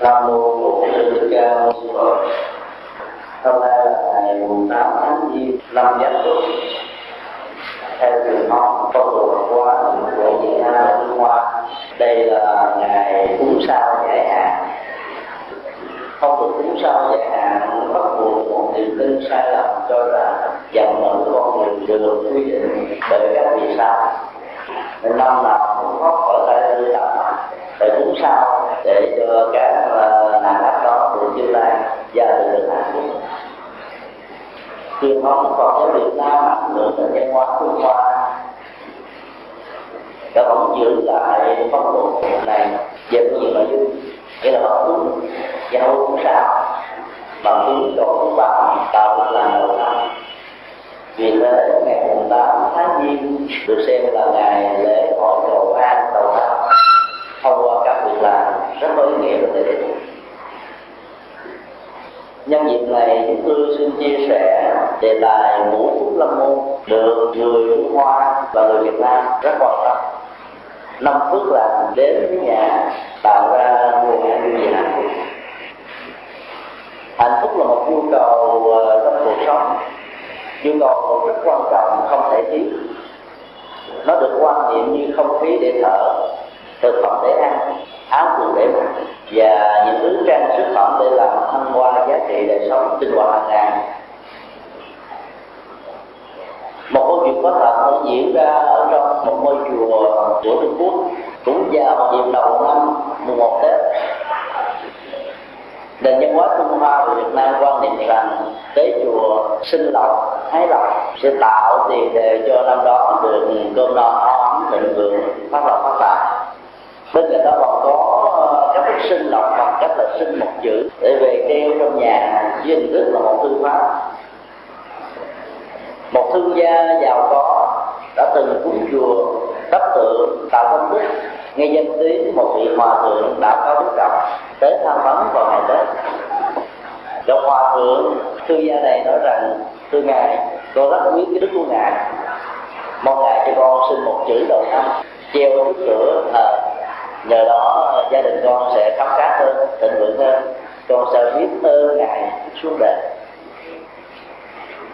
nam mô sư ca mâu ni phật hôm nay là ngày 8 tháng giêng, năm giáp tuất theo truyền thống phong tục qua của Việt Nam và Trung Hoa, đây là ngày cúng sao giải hạn phong tục cúng sao giải hạn bắt buộc một niềm tin sai lầm cho rằng vận mệnh con người được quy định bởi các vì sao. Nên năm nào cũng có khỏi tay tư tập để cúng sao để cho các ờ, nạn ác đó được chữa lai và được được hạnh phúc truyền thống Phật giáo Việt Nam ảnh hưởng đến văn hóa Trung Hoa đã vẫn giữ lại phong độ này về nhiều nội dung nghĩa là bắt cúng giao cúng sao? Bằng cúng cho cúng bằng, tạo được làm đầu năm. Vì thế, ngày mùng tám tháng giêng, được xem là ngày lễ hội cầu an đầu năm thông qua các việc làm rất có ý nghĩa và lợi ích nhân dịp này, chúng tôi xin chia sẻ đề tài ngũ phúc lâm môn được người Trung Hoa và người Việt Nam rất quan tâm. Năm phước làm đến với nhà, tạo ra nguồn an vui và hạnh phúc hạnh phúc là một nhu cầu ờ, trong cuộc sống. Nhu cầu rất quan trọng, không thể thiếu. Nó được quan niệm như không khí để thở thực phẩm để ăn áo quần để mặc. Và những thứ trang sức phẩm để làm thăng hoa giá trị đời sống sinh hoạt hàng ngày một câu chuyện có thật nó diễn ra ở trong một ngôi chùa của Trung Quốc cũng vào dịp đầu năm mùng một Tết. Nền văn hóa Trung Hoa và Việt Nam quan niệm rằng tế chùa sinh lộc, thái lộc sẽ tạo tiền đề cho năm đó được cơm no áo ấm thịnh vượng phát lộc phát tài bên cạnh đó còn có ờ, cách các thức sinh lọc bằng cách là sinh một chữ để về treo trong nhà dưới hình thức là một thư pháp. Một thương gia giàu có đã từng cúng chùa đắp tượng, tạo công đức. Nghe danh tiếng, một vị hòa thượng đã có đức trọng, tới tham vấn vào ngày tết. Cho hòa thượng, thương gia này nói rằng, thưa ngài, con rất quý cái đức của ngài. Mong ngài cho con xin một chữ đầu năm, treo trước cửa thờ nhờ đó gia đình con sẽ khám khá hơn thịnh vượng hơn con sẽ biết ơn ngài suốt đời.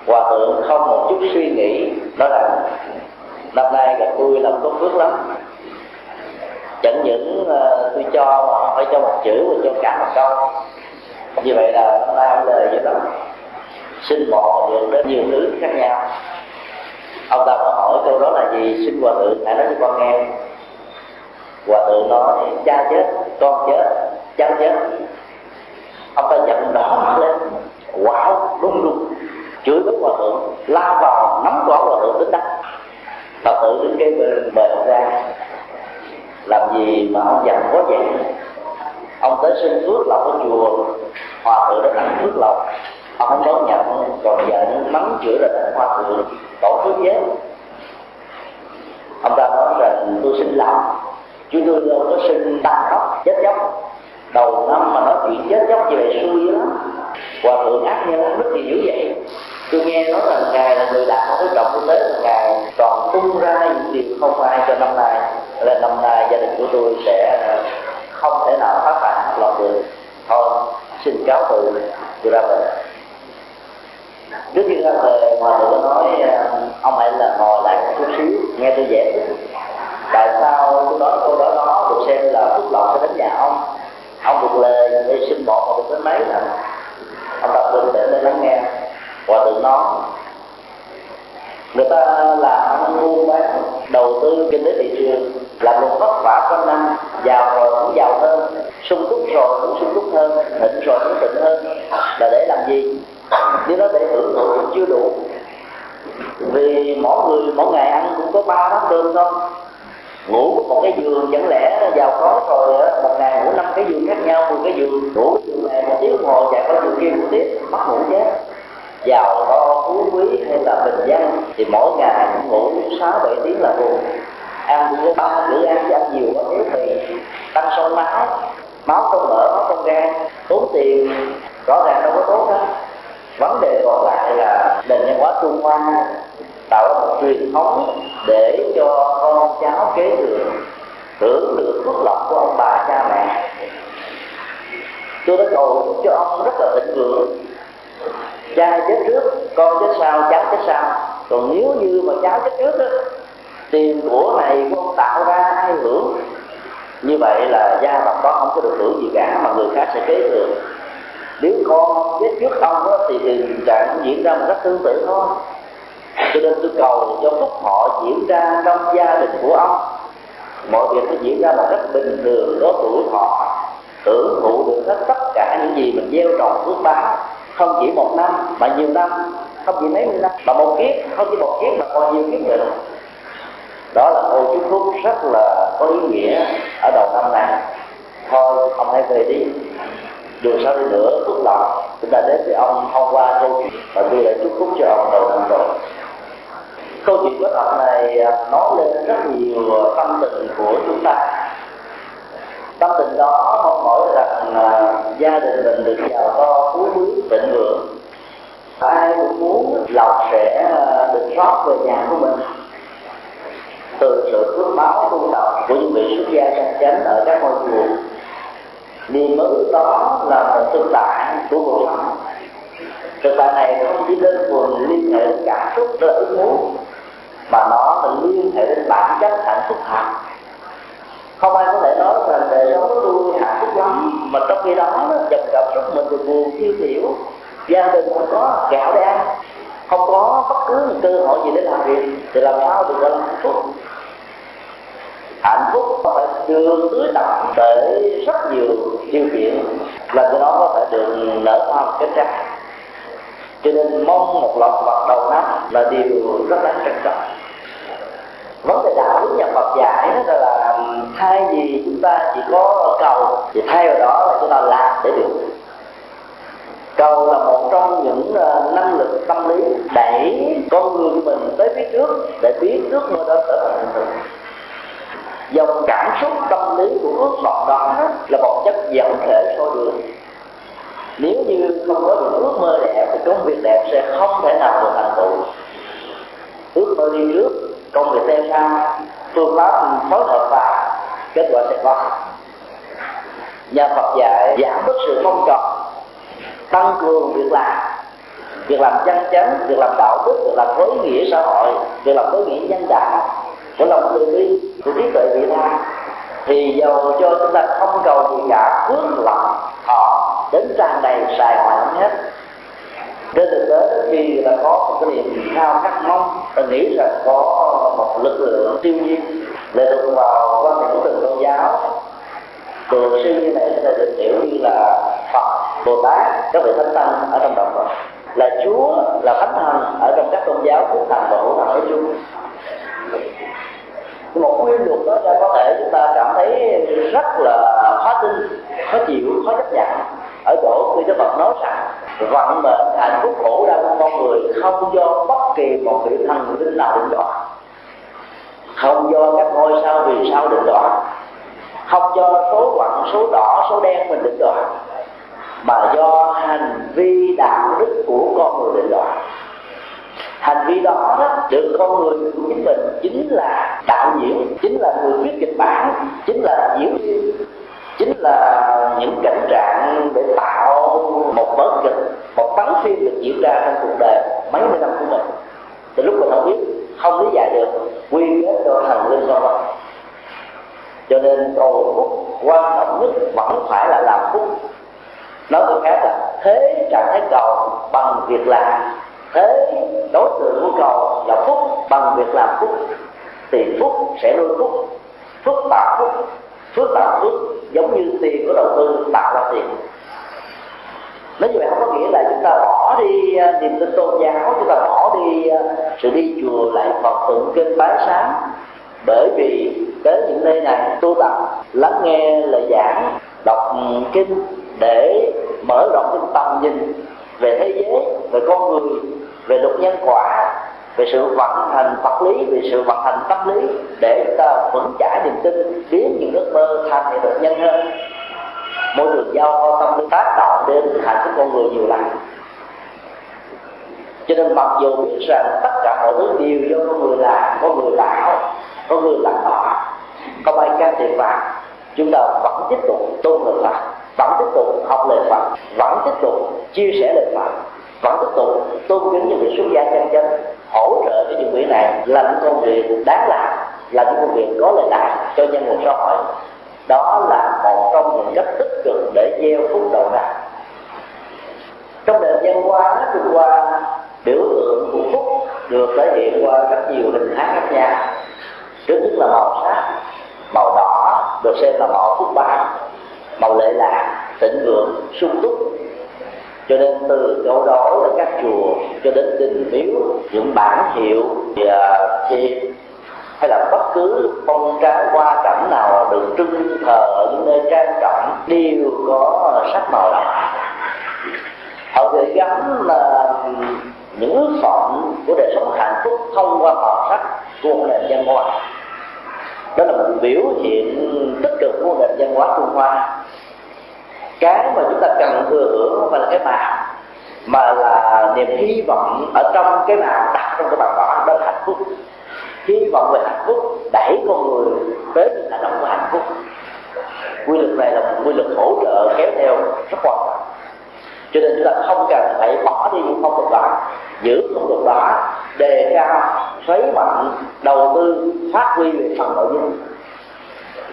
Hòa thượng không một chút suy nghĩ đó là năm nay gặp tôi làm tốt phước lắm. Chẳng những uh, tôi cho mà phải cho một chữ và cho cả một câu. Như vậy là năm nay ông lời vậy đó xin một được đến nhiều thứ khác nhau. Ông ta có hỏi câu đó là gì? Xin hòa thượng hãy nói cho con nghe hòa thượng nói, cha chết, con chết cháu chết. Ông ta giận đỏ mặt lên wow đung đung chửi bới hòa thượng lao vào, nắm cổ hòa thượng đến đất. Phật tử đứng kế bên mời ông ra. Làm gì mà ông giận quá vậy? Ông tới xin phước lộc ở chùa, hòa thượng đã tặng phước lộc. Ông không đón nhận, còn giận mắng chửi là đánh hòa thượng tổ phước giới ông ta nói rằng, tôi xin lòng chúng tôi đâu có sinh tăng khóc chết chóc. Đầu năm mà nói chuyện chết chóc như vậy xui lắm hòa thượng ác nhân rất thì dữ vậy. Tôi nghe nói là ngài là người đạt cái trọng quốc tới là ngài còn tung ra những điều không ai cho năm nay. Là năm nay gia đình của tôi sẽ ờ, không thể nào phát tài lọt được. Thôi, xin cáo từ, tôi ra về. Trước khi ra về hòa thượng nói ờ, ông ấy là ngồi lại một chút xíu, nghe tôi giải thích tại sao tôi nói câu đó đó được xem là phúc lộc sẽ đến nhà ông? Ông được lề để xin bỏ một được đến mấy lần ông tập bình tĩnh để lắng nghe. Và thượng nói người ta làm buôn bán, đầu tư kinh tế thị trường làm một vất vả quanh năm giàu rồi cũng giàu hơn, sung túc rồi cũng sung túc hơn, thịnh rồi cũng thịnh hơn. Là để làm gì? Nếu nó để hưởng thụ cũng chưa đủ. Vì mỗi người, mỗi ngày ăn cũng có ba bát cơm thôi ngủ một cái giường chẳng lẽ giàu có rồi một ngày ngủ năm cái giường khác nhau, mười cái giường. Ngủ giường này một tiếng ngồi hồ chạy qua giường kia ngủ tiếp mất ngủ chết. Giàu có, phú quý hay là bình dân, thì mỗi ngày ngủ sáu bảy tiếng là đủ ăn bữa ba bữa ăn chứ ăn nhiều quá béo phì tăng sông máu máu không mỡ máu không gan tốn tiền, rõ ràng đâu có tốt đó vấn đề còn lại là nền văn hóa trung hoa tạo ra một truyền thống để cho con cháu kế thừa hưởng được phước lộc của ông bà cha mẹ. Tôi đã cầu cho ông rất là thịnh vượng. Cha chết trước con chết sau cháu chết sau. Còn nếu như mà cháu chết trước đó, tiền của này con ông tạo ra ai hưởng? Như vậy là gia tộc đó không có được hưởng gì cả mà người khác sẽ kế thừa. Nếu con chết trước ông đó, thì tình trạng diễn ra một cách tương tự thôi cho nên tôi cầu cho phúc họ diễn ra trong gia đình của ông. Mọi việc nó diễn ra một cách bình thường đó tuổi họ hưởng thụ được hết tất cả những gì mình gieo trồng phước báo không chỉ một năm, mà nhiều năm, không chỉ mấy mươi năm, mà một kiếp, không chỉ một kiếp, mà còn nhiều kiếp nữa. Đó là câu chúc phúc rất là có ý nghĩa ở đầu năm này thôi, ông hãy về đi đường sau đi nữa phước lòng. Chúng ta đến với ông thông qua câu chuyện. Và tôi đã chúc phúc cho ông đầu năm rồi. Câu chuyện của tập này à, nói lên rất nhiều à, tâm tình của chúng ta. Tâm tình đó mong mỏi rằng à, gia đình mình được giàu to, phú quý, thịnh vượng. Ai cũng muốn lộc sẽ được rót về nhà của mình. Từ sự phước báo tu tập của những vị xuất gia chân chánh ở các ngôi chùa niềm mơ đó là một thực tại của cuộc sống thực tại này không chỉ đơn thuần liên hệ đến cảm xúc đó là ước muốn, mà nó là liên hệ đến bản chất hạnh phúc thật không ai có thể nói rằng đời sống của tôi hạnh phúc lắm, mà trong khi đó dần cảm xúc mình thì buồn tiêu tiểu. Gia đình không có gạo để ăn không có bất cứ một cơ hội gì để làm việc, thì làm sao được gọi là hạnh phúc? Hạnh phúc có thể được tưới tẩm bởi rất nhiều điều kiện là cái đó có thể được nở hoa một cách chắc. Cho nên mong một lọc vật đầu năm là điều rất đáng trân trọng. Vấn đề đạo đức nhà Phật dạy đó là thay vì chúng ta chỉ có cầu, thì thay vào đó là chúng ta làm để được. Cầu là một trong những ờ, năng lực tâm lý đẩy con người của mình tới phía trước để biến ước mơ đó trở thành hiện thực dòng cảm xúc tâm lý của ước vọng đó là một chất dẫn thể sôi đường. Nếu như không có được ước mơ đẹp, thì công việc đẹp sẽ không thể nào được thành tựu. Ước mơ đi trước, công việc theo sau. Phương pháp phối hợp và kết quả sẽ có. Nhà Phật dạy, giảm bớt sự mong cầu tăng cường việc làm. Việc làm chân chánh, việc làm đạo đức, việc làm có ý nghĩa xã hội, việc làm có ý nghĩa nhân đạo của lòng từ bi của trí tuệ vị tha thì dầu cho chúng ta không cầu gì cả, phước lộc họ đến tràn đầy xài hoài hết. Trên thực tế, khi người ta có một cái niềm khao khát mong, ta nghĩ rằng có một lực lượng siêu nhiên lệ thuộc vào quan điểm của từng tôn giáo. Từ siêu như này sẽ được hiểu như là phật, bồ tát, các vị thánh tăng ở trong đạo phật là chúa, là thánh thần ở trong các tôn giáo phúc thần và hữu thần nói chung một quy luật đó là có thể chúng ta cảm thấy rất là khó tin, khó chịu, khó chấp nhận. Ở chỗ khi Đức Phật nói rằng, vận mệnh hạnh phúc khổ đau của con người không do bất kỳ một vị thần linh nào định đoạt. Không do các ngôi sao vì sao định đoạt. Không do số quặng, số đỏ, số đen mình định đoạt. Mà do hành vi đạo đức của con người định đoạt hành vi đó, đó được con người của chính mình chính là đạo diễn chính là người viết kịch bản chính là diễn viên chính là những cảnh trạng để tạo một vở kịch một tấm phim được diễn ra trong cuộc đời mấy mươi năm của mình. Từ lúc mình không biết không lý giải được quy kết cho thần linh con vật cho nên cầu phúc quan trọng nhất vẫn phải là làm phúc. Nói cách khác là thế trạng thái cầu bằng việc làm thế đối tượng của cầu là phúc bằng việc làm phúc. Thì phúc sẽ nuôi phúc. Phúc tạo phúc. Phước tạo phước, giống như tiền của đầu tư tạo ra tiền. Nói như vậy không có nghĩa là chúng ta bỏ đi à, niềm tin tôn giáo, chúng ta bỏ đi à, sự đi chùa lại phật tượng kinh bái sáng bởi vì đến những nơi này tu tập, lắng nghe lời giảng, đọc kinh để mở rộng cái tầm nhìn về thế giới về con người, về luật nhân quả, về sự vận hành vật lý, về sự vận hành tâm lý để chúng ta vững chãi niềm tin, biến những ước mơ thành hiện thực nhân hơn. Môi trường giao tâm lý tác động đến hạnh phúc con người nhiều lần cho nên mặc dù biết rằng tất cả mọi thứ đều do con người làm, con người tạo con người làm họ không ai can thiệp vào chúng ta vẫn tiếp tục tôn thờ phật, vẫn tiếp tục học lời Phật, vẫn tiếp tục chia sẻ lời Phật vẫn tiếp tục tôn kính những vị xuất gia chân chân hỗ trợ cho những vị này làm những công việc đáng làm, là những công việc có lợi lạc cho nhân một xã hội. Đó là một trong những cách tích cực để gieo phúc đầu ra. Trong nền gian qua trung qua biểu tượng của phúc được thể hiện qua rất nhiều hình thái khác nhau. Trước nhất là màu sắc, màu đỏ, được xem là màu phúc báo màu lệ lạc, thịnh vượng, sung túc cho nên từ chỗ đó là các chùa cho đến đình miếu những bản hiệu và thiệp hay là bất cứ phong trang hoa cảnh nào được trưng thờ ở những nơi trang trọng đều có sắc màu đỏ họ gửi gắm là những ước vọng của đời sống hạnh phúc thông qua màu sắc của một nền văn hóa. Đó là một biểu hiện tích cực của nền văn hóa trung hoa cái mà chúng ta cần thừa hưởng không phải là cái màu mà là niềm hy vọng ở trong cái màu đặt trong cái bàn đỏ đó là hạnh phúc. Hy vọng về hạnh phúc, đẩy con người tới những hành động của hạnh phúc. Quy luật này là một quy luật hỗ trợ kéo theo rất quan trọng. Cho nên chúng ta không cần phải bỏ đi những phong tục đó, giữ phong tục đó, đề cao xoáy mạnh đầu tư, phát huy về phần nội dung.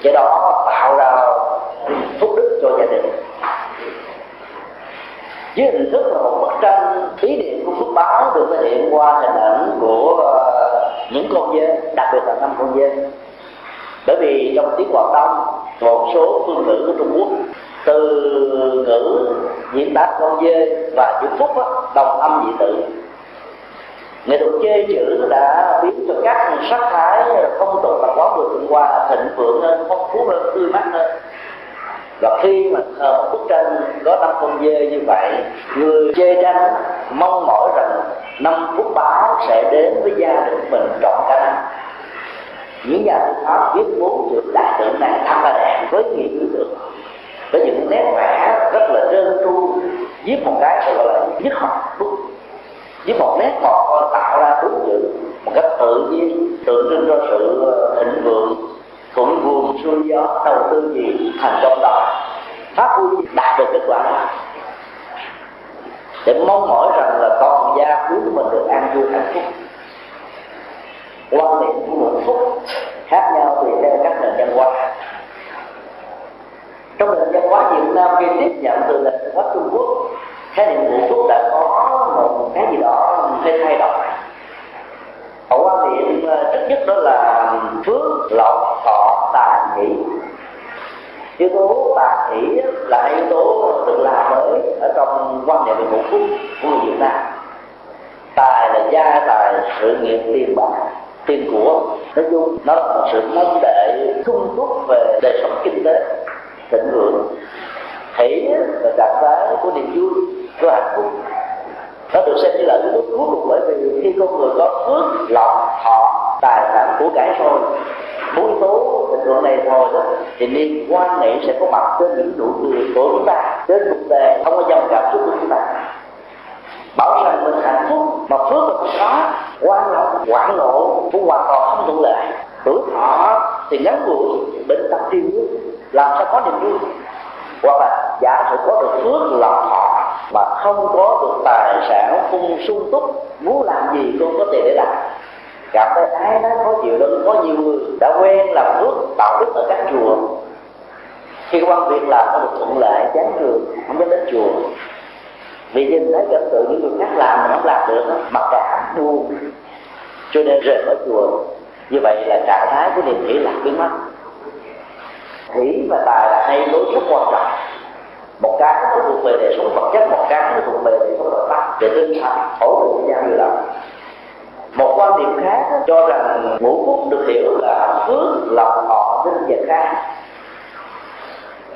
Cái đó, tạo ra phúc cho gia đình. Dưới hình thức là một bức tranh ý niệm của phước báo được thể hiện qua hình ảnh của ờ, những con dê đặc biệt là năm con dê. Bởi vì trong tiếng quảng đông một số phương ngữ của trung quốc từ ngữ diễn tả con dê và chữ phúc đó, đồng âm dị tự nghệ thuật chê chữ đã biến cho các sắc thái phong tục tập quán được trung hoa thịnh vượng hơn phong phú hơn tươi mát hơn và khi mà thờ một bức tranh có năm con dê như vậy, người chê tranh mong mỏi rằng năm phút báo sẽ đến với gia đình mình trọn cả năm những nhà thư pháp viết bốn chữ đại tượng này thật là đẹp với nhiều ý tưởng, với những nét vẽ rất là trơn tru, viết một cái gọi là nhất học bút với một nét ngọt tạo ra bốn chữ một cách tự nhiên, tượng trưng cho sự ờ, thịnh vượng thuận buồm xuôi gió, đầu tư gì, thành công đó. Phát huy đạt được kết quả. Đó để mong mỏi rằng là con gia quý của mình được an vui, hạnh phúc. Quan niệm của hạnh phúc khác nhau tùy theo các nền văn hóa. Trong nền văn hóa Việt Nam khi tiếp nhận từ nền văn hóa Trung Quốc, khái niệm hạnh phúc đã có một cái gì đó hơi thay đổi họ quan niệm ờ, trước nhất đó là phước, lộc, thọ tài hỷ. Yếu tố tài hỷ là yếu tố được làm mới ở trong quan niệm về hạnh phúc của người Việt Nam. Tài là gia tài, sự nghiệp tiền bạc, tiền của. Nói chung, nó là một sự mong đợi sung túc về đời sống kinh tế, thịnh vượng. Hỷ là trạng thái của niềm vui, của hạnh phúc nó được xem như là yếu tố cuối cùng bởi vì khi con người có phước, lòng, thọ, tài sản của cải rồi bốn yếu tố tình lượng này thôi đó, thì niềm quan niệm sẽ có mặt trên những nụ cười của chúng ta, trên cuộc đời, không có dòng cảm xúc của chúng ta. Bảo rằng mình hạnh phúc mà phước mình không có quan lòng quản lộ cũng hoàn toàn không thuận lợi. Tuổi thọ thì ngắn ngủi, bệnh tật tiêu làm sao có niềm vui? Hoặc là giả sử có được phước, lòng, thọ mà không có được tài sản phung sung túc, muốn làm gì cũng có tiền để làm. Cảm thấy ái nó khó chịu đó có nhiều người đã quen làm phước tạo đức ở các chùa. Khi quan việc làm nó được thuận lợi, chán trường không dám đến chùa. Vì nhìn thấy cảnh tượng những người khác làm mà không làm được mặc cảm buồn cho nên rời khỏi chùa. Như vậy là trạng thái của niềm hỷ lạc biến mất. Hỷ và tài là hai đối rất quan trọng một cái nó thuộc về đời sống vật chất, một cái nó thuộc về đời sống vật chất về tinh thần hỗ trợ cho nhau như là một quan điểm khác cho rằng ngũ phúc được hiểu là phước lộc họ linh và khang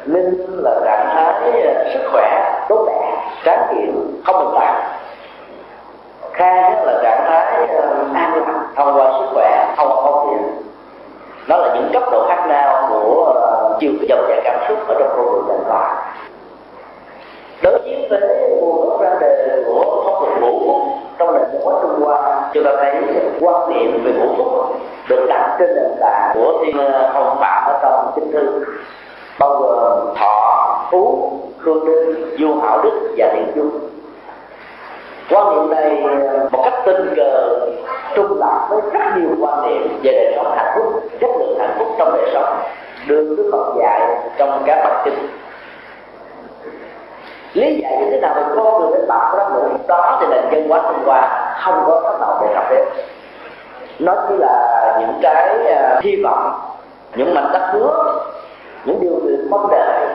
linh là trạng thái à, sức khỏe tốt đẹp, tráng kiện, không bệnh tật khang là trạng thái à, an lành, thông qua sức khỏe, không công việc đó là những cấp độ khác nhau của à, chiều dòng chảy cảm xúc ở trong con người nhân loại đối chiếu với nguồn gốc ra đề của pháp luật ngũ phúc trong nền văn hóa trung hoa, chúng ta thấy quan niệm về ngũ phúc được đặt trên nền tảng của thiên ờ, hồng phạm ở trong kinh thư. Bao gồm thọ, phú khương đức du hảo đức và thiện chung. Quan niệm này ờ, một cách tình cờ trung lập với rất nhiều quan niệm về đời sống hạnh phúc, chất lượng hạnh phúc trong đời sống, được đức phật dạy trong các bản kinh lý giải như thế nào về con người đến bạc đó ngủ đó thì là nhân quá thông qua không có cách nào để cập đến nó chỉ là những cái uh, hy vọng những mảnh đất nước, những điều được mong đợi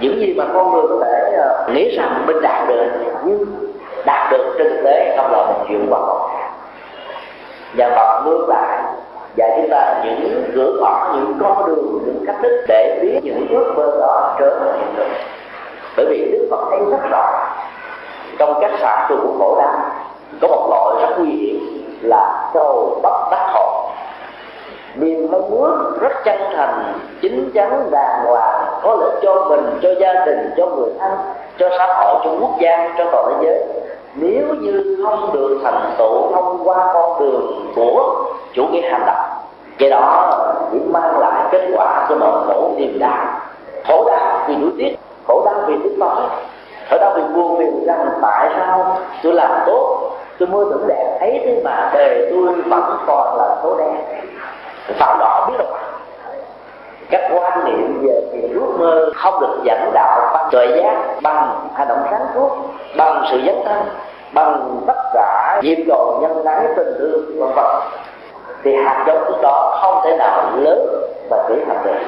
những gì mà con người có thể uh, nghĩ rằng mình đạt được nhưng đạt được trên thực tế không là một chuyện quả và Phật ngược lại dạy chúng ta những cửa ngõ những con đường những cách thức để biến những ước mơ đó trở thành hiện thực bởi vì đức phật thấy rất rõ, trong các xã trường của khổ đau có một loại rất nguy hiểm là cầu bất đắc hộ niềm mong muốn rất chân thành chính chắn đàng hoàng, có lợi cho mình, cho gia đình, cho người thân, cho xã hội, cho quốc gia, cho toàn thế giới. Nếu như không được thành tựu thông qua con đường của chủ nghĩa hành động cái đó chỉ mang lại kết quả cho nỗi khổ niềm đau. Khổ đau vì nuối tiếc khổ đau vì tiếng nói. Khổ đau vì buồn phiền rằng tại sao? Tôi làm tốt, tôi mơ tưởng đẹp. Ấy thế mà đời tôi vẫn còn là số đen. Phạm đỏ biết đâu các quan niệm về việc ước mơ không được dẫn đạo bằng tuệ giác, bằng hành động sáng suốt, bằng sự dấn thân, bằng tất cả diêm đồ nhân ái tình thương, vân vân. Thì hạt giống của đó không thể nào lớn và trưởng thành được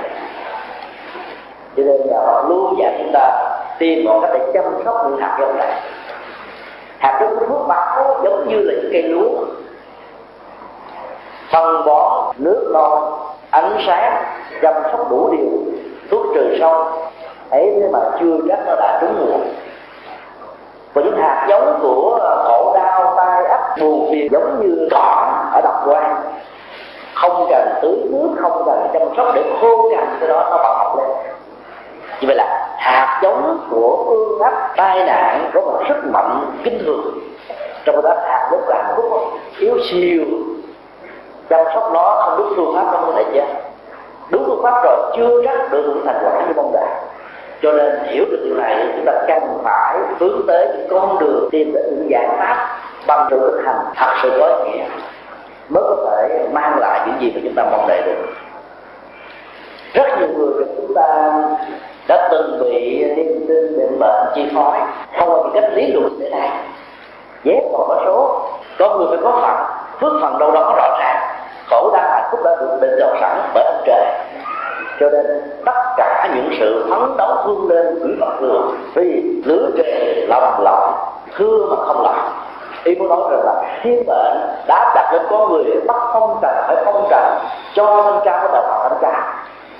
cho nên là họ luôn dạy chúng ta tìm một cách để chăm sóc những hạt giống này. Hạt giống của phước báo giống như là những cây lúa. Phân bón nước non ánh sáng chăm sóc đủ điều thuốc trừ sâu. Ấy thế mà chưa chắc nó đã trúng mùa. Và những hạt giống của ờ, khổ đau tai ấp, buồn phiền giống như cỏ ở đập quan không cần tưới nước không cần chăm sóc để khô cằn cái đó nó bật lên như vậy là hạt giống của ương áp tai nạn có một sức mạnh kinh thường. Trong đó hạt giống là hạnh phúc yếu siêu chăm sóc nó không đúng phương pháp nó có thể chết. Đúng phương pháp rồi, chưa chắc được những thành quả như mong đợi. Cho nên hiểu được điều này, chúng ta cần phải hướng tới con đường tìm đến những giải pháp bằng sự thực hành thật sự có ý nghĩa, mới có thể mang lại những gì mà chúng ta mong đợi được. Rất nhiều người chúng ta đã từng bị niềm tin bệnh bệnh chi phối, không còn cách lý luận thế này. Dép còn có số có người phải có phận phước phần đâu đó rõ ràng. Khổ đau hạnh phúc đã được định đầu sẵn bởi ông trời. Cho nên, tất cả những sự phấn đấu vươn lên quỷ phật thường vì lứa trời lòng lòng thương mà không lòng ý muốn nói rằng là thiên mệnh đã đặt lên con người bắt phong trần phải phong trần, cho nâng cao có đạo phật thanh cao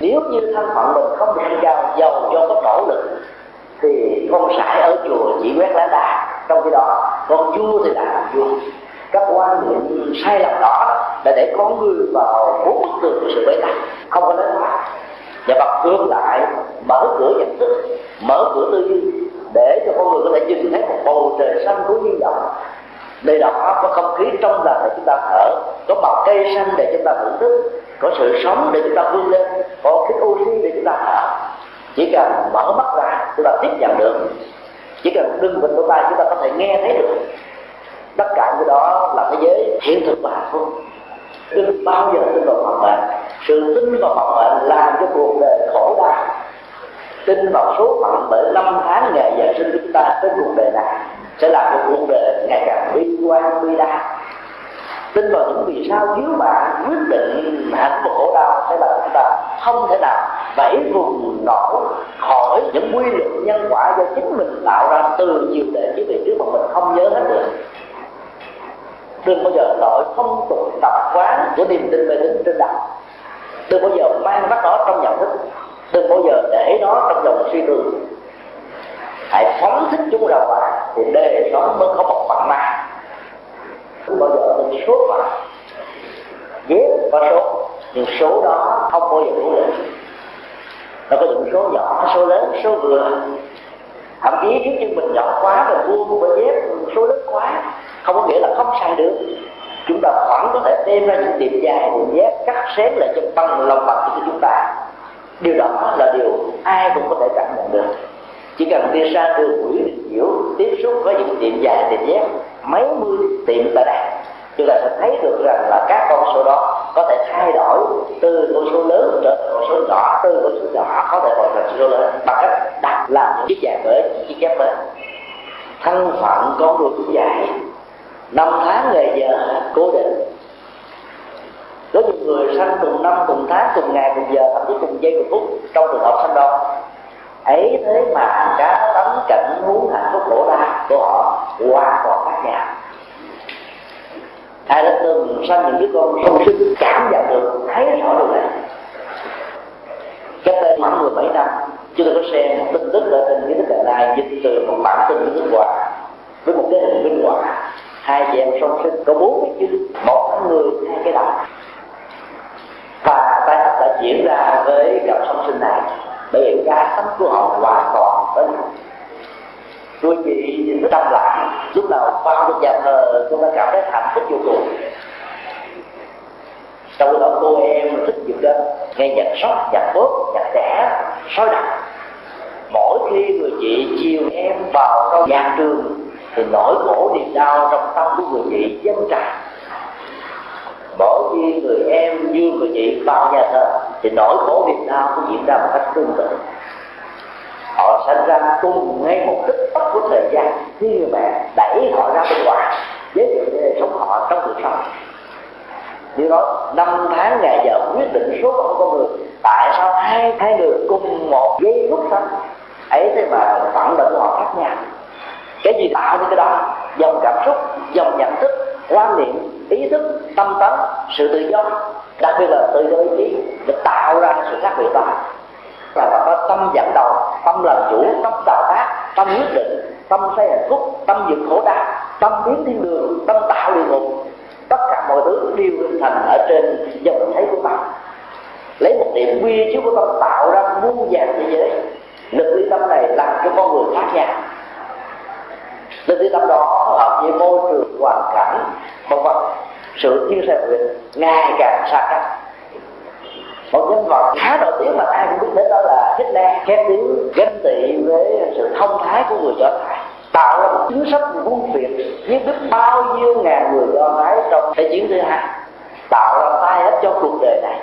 nếu như thân phận mình không được nâng cao giàu do có nỗ lực thì con sải ở chùa chỉ quét lá đà trong khi đó, con vua thì là vua. Các quan niệm sai lầm đó là để con người vào bốn bức tường của sự bế tắc, không có lớn và bật cương lại mở cửa nhận thức, mở cửa tư duy, để cho con người có thể nhìn thấy một bầu trời xanh của hy vọng nơi đó có không khí trong lành để chúng ta thở, có màu cây xanh để chúng ta thưởng thức có sự sống để chúng ta vươn lên, có khí oxy để chúng ta thở. Chỉ cần mở mắt ra, chúng ta tiếp nhận được. Chỉ cần đừng mình của tay, chúng ta có thể nghe thấy được. Tất cả cái đó là thế giới hiện thực và hạnh phúc. Đừng bao giờ tin vào vận mệnh sự tin vào vận mệnh làm cho cuộc đời khổ đau. Tin vào số phận bởi năm tháng ngày giờ sinh chúng ta tới cuộc đời này sẽ làm cho cuộc đời ngày càng bi quan bi đa tin vào những vì sao thiếu bạn quyết định hạnh phúc khổ đau sẽ là chúng ta không thể nào vẫy vùng nổi khỏi những quy luật nhân quả do chính mình tạo ra từ nhiều đời chứ về trước mà mình không nhớ hết được. Đừng bao giờ đổi phong tục tập quán của niềm tin mê tín trên đạo đừng bao giờ mang bắt nó trong nhận thức. Đừng bao giờ để nó trong dòng suy tư. Hãy phóng thích chúng ra ngoài thì đời sống mới có một phần ma không bao giờ mình số phận ghét có số nhưng số đó không bao giờ đủ lớn. Nó có những số nhỏ, số lớn, số vừa. Thậm chí nếu như mình nhỏ quá rồi buông bởi dép số lớn quá, không có nghĩa là không sai được. Chúng ta vẫn có thể đem ra những điểm dài, điểm dép, cắt xén lại cho bằng lòng bằng của chúng ta. Điều đó là điều ai cũng có thể cảm nhận được. Chỉ cần đi ra đường quỹ định Chiểu tiếp xúc với những điểm dài, điểm dép mấy mươi tiệm tại đây chúng ta sẽ thấy được rằng là các con số đó có thể thay đổi từ con số lớn trở thành con số nhỏ, từ con số nhỏ có thể thành số lớn bằng cách đặt làm những chiếc giày mới, những chiếc dép mới. Thân phận con người cũng vậy. Năm tháng ngày giờ cố định. Có những người sanh cùng năm, cùng tháng, cùng ngày, cùng giờ, thậm chí cùng giây, cùng phút trong trường hợp sanh đau ấy thế mà các tấm cảnh muốn hạnh phúc khổ đau của họ hoàn toàn khác nhau. Ai đã từng sanh những đứa con song sinh cảm nhận được, thấy rõ điều này? Cách đây khoảng mười mấy năm, chúng tôi có xem một tin tức ở trên cái đức đại này dịch từ một bản tin nước ngoài với một cái hình minh họa hai chị em song sinh có bốn cái chữ, một người hai cái đầu. Và tai nạn đã diễn ra với cặp song sinh này bởi vì cái tấm của họ hoàn toàn với nhau chỉ nhìn cái tâm lại, lúc nào vào được nhà thờ, tôi đã cảm thấy hạnh phúc vô cùng. Trong đó cô em thích dựng đó nghe nhạc sóc nhạc bóp nhạc trẻ soi đặt mỗi khi người chị chiều em vào trong nhà trường, thì nỗi khổ niềm đau trong tâm của người chị dâng tràn mỗi khi người em đưa người chị vào nhà thờ thì nỗi khổ niềm đau cũng diễn ra một cách tương tự. Họ sinh ra cùng ngay một tích tắc của thời gian khi người mẹ đẩy họ ra bên ngoài, giới thiệu để sống họ trong cuộc sống. Như đó, năm tháng ngày giờ quyết định số phận con người. Tại sao hai thai người cùng một giây phút sanh ấy thế mà phận mệnh của họ khác nhau. Cái gì tạo nên cái đó? Dòng cảm xúc, dòng nhận thức, quan niệm ý thức, tâm tánh sự tự do, đặc biệt là tự do ý chí, để tạo ra sự khác biệt đó. Là phải có tâm dẫn đầu, tâm làm chủ, tâm tạo tác, tâm quyết định, tâm xây hạnh phúc, tâm dựng khổ đau, tâm biến thiên đường, tâm tạo địa ngục. Tất cả mọi thứ đều hình thành ở trên dòng thấy của tâm lấy một điểm quy chiếu của tâm tạo ra muôn vàng thế giới. Lực ly tâm này làm cho con người khác nhau lực tiếng tâm đó hợp với môi trường hoàn cảnh, vân vân. Sự thiên sai nguyện ngày càng xa cách. Một nhân vật khá nổi tiếng mà ai cũng biết đến đó là Hitler. Khét tiếng, ganh tị với sự thông thái của người do thái. Tạo ra một chính sách quân việt giết biết bao nhiêu ngàn người do thái trong thế chiến thứ hai. Tạo ra tai ách cho cuộc đời này.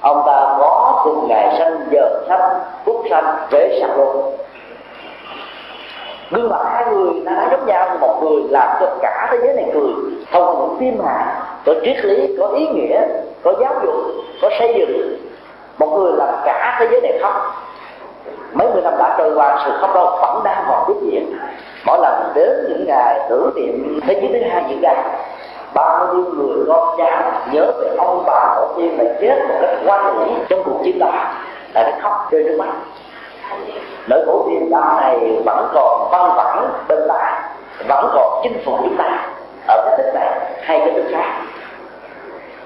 Ông ta có cùng ngày sanh, giờ sanh phút sanh vế sạc luôn gương mặt hai người đã giống nhau một người làm cho cả thế giới này cười thông qua những phim hài, có triết lý, có ý nghĩa, có giáo dục, có xây dựng. Một người làm cả thế giới này khóc. Mấy mươi năm đã trôi qua, sự khóc đau vẫn đang còn tiếp diễn. Mỗi lần đến những ngày tưởng niệm thế giới thứ hai diễn ra bao nhiêu người con cháu nhớ về ông bà tổ tiên mà chết một cách quan hỷ trong cuộc chiến đó là nó khóc rơi nước mắt nỗi khổ niềm đau này vẫn còn văn vẳng bên ta, vẫn còn chinh phục chúng ta, ở cái tích này hay cái tích khác.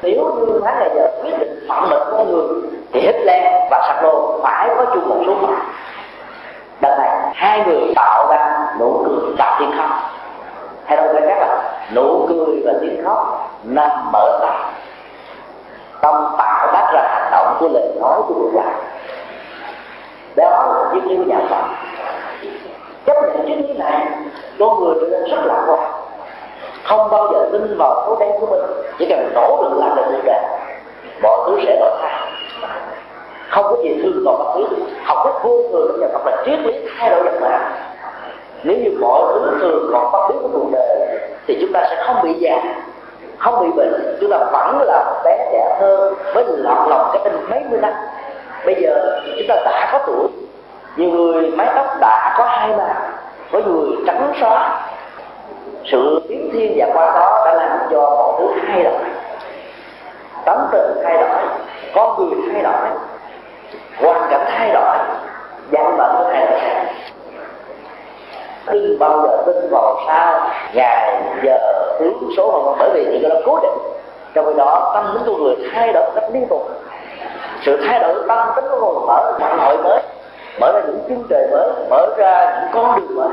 Nếu như tháng ngày giờ quyết định phạm mệnh của người, thì Hitler và Sacco phải có chung một số phận đợt này, hai người tạo ra nụ cười và tiếng khóc hay đâu cái khác là nụ cười và tiếng khóc nằm mở tâm tâm tạo tác ra hành động của lời nói của người già đó là triết lý của nhà Phật. Chấp nhận triết lý này, con người trở nên rất lạc quan. Không bao giờ tin vào số đen của mình. Chỉ cần nỗ lực làm được việc đẹp mọi thứ sẽ đổi thay. Không có gì thương còn bất cứ học cách vô thường trong nhà Phật là triết lý thay đổi vật mạng nếu như mọi thứ thường còn bất biến của cuộc đời, thì chúng ta sẽ không bị già, không bị bệnh. Chúng ta vẫn là một bé trẻ thơ với lọt lòng cái tinh mấy mươi năm bây giờ chúng ta đã có tuổi. Nhiều người mái tóc đã có hai màu có người trắng xóa. Sự biến thiên và qua đó đã làm cho mọi thứ thay đổi. Tấm tình thay đổi, con người thay đổi, hoàn cảnh thay đổi dạng mệnh thay đổi. Đừng bao giờ tin vào sao ngày giờ tướng số không bởi vì những cái đó cố định. Trong khi đó, tâm tính của người thay đổi rất liên tục sự thay đổi tâm tính của con, mở xã hội mới, mở ra những chương trời mới, mở ra những con đường mới.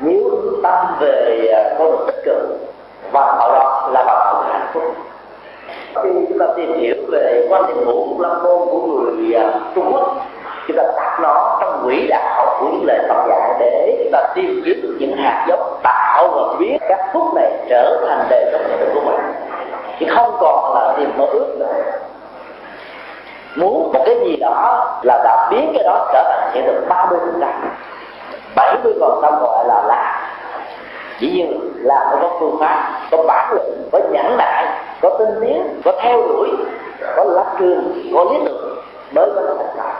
Nếu hướng tâm về à, con đường tích cực, và họ đó là bằng hạnh phúc. Khi chúng ta tìm hiểu về quan niệm ngũ lâm môn của người à, Trung Quốc, chúng ta đặt nó trong quỹ đạo của những lời Phật dạy để chúng ta tìm kiếm được những hạt giống tạo và biến các phúc này trở thành đời sống của mình. Chứ không còn là tìm mơ ước nữa muốn một cái gì đó là đã biến cái đó trở thành hiện thực ba mươi phần trăm. Bảy mươi phần trăm gọi là làm chỉ như làm phải có phương pháp, có bản lĩnh, có nhẫn nại, có tinh tiến, có theo đuổi, có lập trường có lý tưởng mới có thể thành công.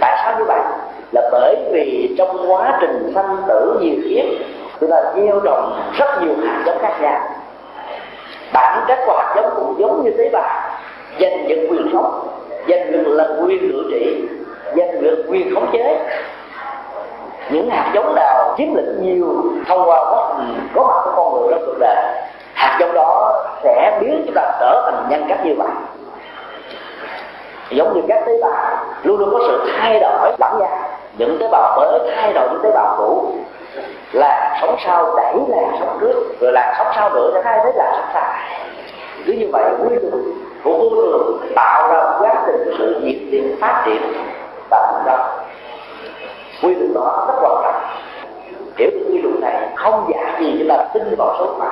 Tại sao như vậy? Là bởi vì trong quá trình sanh tử nhiều kiếp, chúng ta gieo trồng rất nhiều hạt giống khác nhau. Bản chất của hạt giống cũng giống như tế bào giành được quyền sống, giành được là quyền ngự trị, giành được quyền khống chế. Những hạt giống nào chiếm lĩnh nhiều thông qua quá trình có mặt của con người trong cuộc đời hạt giống đó sẽ biến chúng ta trở thành nhân cách như vậy. Giống như các tế bào, luôn luôn có sự thay đổi lẫn nhau. Những tế bào mới thay đổi những tế bào cũ. Là sống sau đẩy là sống trước, rồi là sống sau nữa sẽ thay thế là sống sau. Cứ như vậy quy luật của vô thường tạo ra quá trình sự diễn tiến phát triển và thành công quy luật đó rất quan trọng. Hiểu được quy luật này không giả gì chúng ta tin vào số phận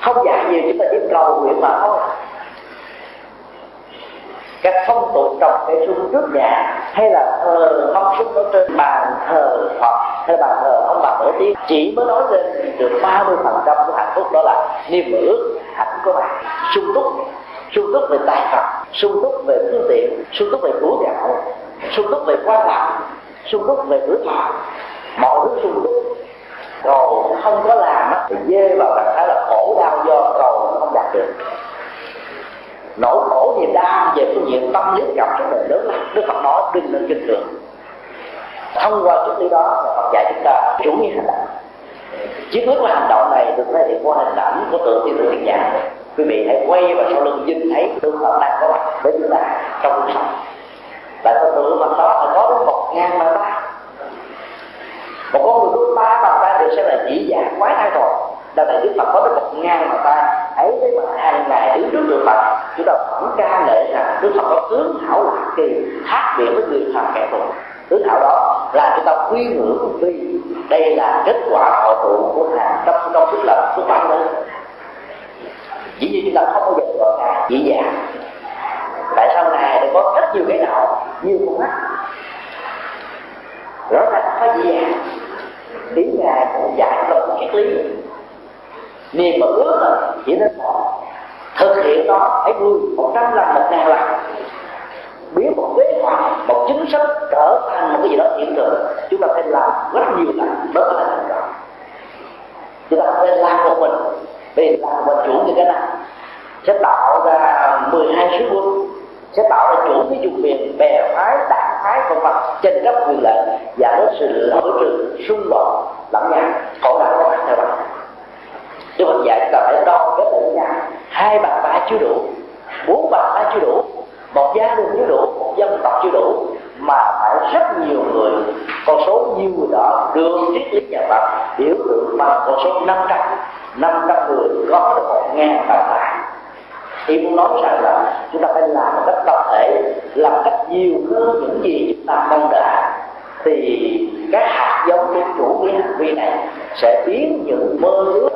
không giả gì chúng ta chỉ cầu nguyện mà thôi. Các phong tục trồng cây sung trước nhà, hay là thờ mong sung ở trên bàn thờ hoặc hay là bàn thờ ông bà nổi tiếng chỉ mới nói lên được 30 phần trăm của hạnh phúc đó là niềm ước hạnh của bạn sung túc sung túc về tài sản, sung túc về phương tiện sung túc về của gạo sung túc về quan lạc sung túc về tuổi thọ mọi thứ sung túc cầu không có làm á thì dê vào trạng thái là khổ đau do cầu không đạt được. Nỗi khổ niềm đau về phương diện tâm lý gặp xúc này lớn lắm. Đức phật nói đừng nên kinh thường thông qua triết lý đó là phật dạy chúng ta chủ nghĩa hành động. Chiếc nước của hành động này được thể hiện qua hình ảnh của tượng thiên tượng hiện giả quý vị hãy quay vào sau lưng nhìn thấy tướng phật đang có mặt với chúng ta trong cuộc sống. Tại có tượng phật đó là có đến một ngàn bàn tay một con người có ba bàn tay được xem là dĩ dạng quá thai rồi đào tại đức phật có đến một ngàn bàn tay ấy thế mà hàng ngày đứng trước tượng phật. Chúng ta vẫn ca ngợi rằng đức phật có tướng hảo lạc kỳ, khác biệt với người phàm kẻ tục tướng hảo đó là chúng ta quy ngưỡng vì đây là kết quả hội tụ của hàng trăm công đức lập của bản thân dĩ nhiên chúng ta không bao giờ gọi ngài dĩ dạng tại sao này thì có rất nhiều cái nào nhiều con mắt? Rõ ràng có dĩ dạng tiếng ngài cũng giải được cái triết lý. Niềm mà ước là chỉ nên một thực hiện nó hãy vui một trăm lần, một ngàn lần. Biến một kế hoạch, một chính sách trở thành một cái gì đó hiện thực, chúng ta phải làm rất nhiều lần mới có thể thành công. Chúng ta phải làm một mình vì làm và chủ như thế này sẽ tạo ra 12 sứ quân. Sẽ tạo ra chủ cái vùng miền, bè phái, đảng phái, vân vân trên cấp quyền lợi và đến sự hỗ trợ xung đột, lẫn nhau, khổ đau của bạn theo bạn Đức Phật dạy, chúng ta phải đo cái lẫn nhau hai bàn tay chưa đủ, bốn bàn tay chưa đủ, một gia đình chưa đủ, một dân tộc chưa đủ, mà phải rất nhiều người, con số nhiều người đó được triết lý nhà Phật biểu tượng bằng con số 500 500 người có được một ngàn bài bản. Thì muốn nói rằng là chúng ta phải làm một cách tập thể, làm cách nhiều hơn những gì chúng ta mong đợi. Thì các hạt giống của chủ nghĩa hành vi này sẽ biến những mơ ước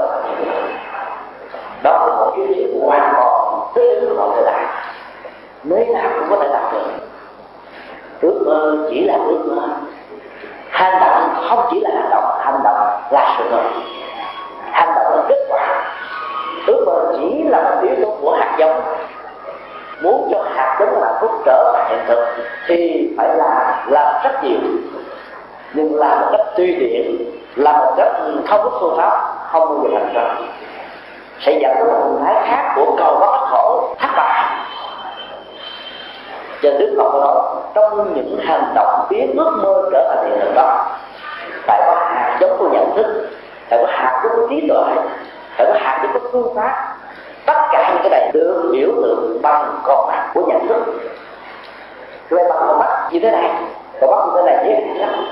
đó là một cái lý hoàn toàn thích ứng của thời đại nơi nào cũng có thể đạt được. Ước mơ chỉ là ước mơ. Hành động không chỉ là hành động hành động là sự thật hành động kết quả. Ước mơ chỉ là một yếu tố của hạt giống. Muốn cho hạt giống là phúc trở thành hiện thực thì phải làm làm rất nhiều. Nhưng làm một cách tuy điện làm một cách không có phương pháp không bao giờ thành công. Sẽ dẫn đến một hình thái khác của cầu bất khổ thất bại và đức phật nói, trong những hành động biến ước mơ trở thành hiện thực đó, phải có hạt giống của nhận thức phải có hạt giống của trí tuệ. Phải có hạt giống của phương pháp. Tất cả những cái này được biểu tượng bằng con mắt của nhận thức rồi bằng con mắt như thế này, con mắt như thế này dễ hạn lắm.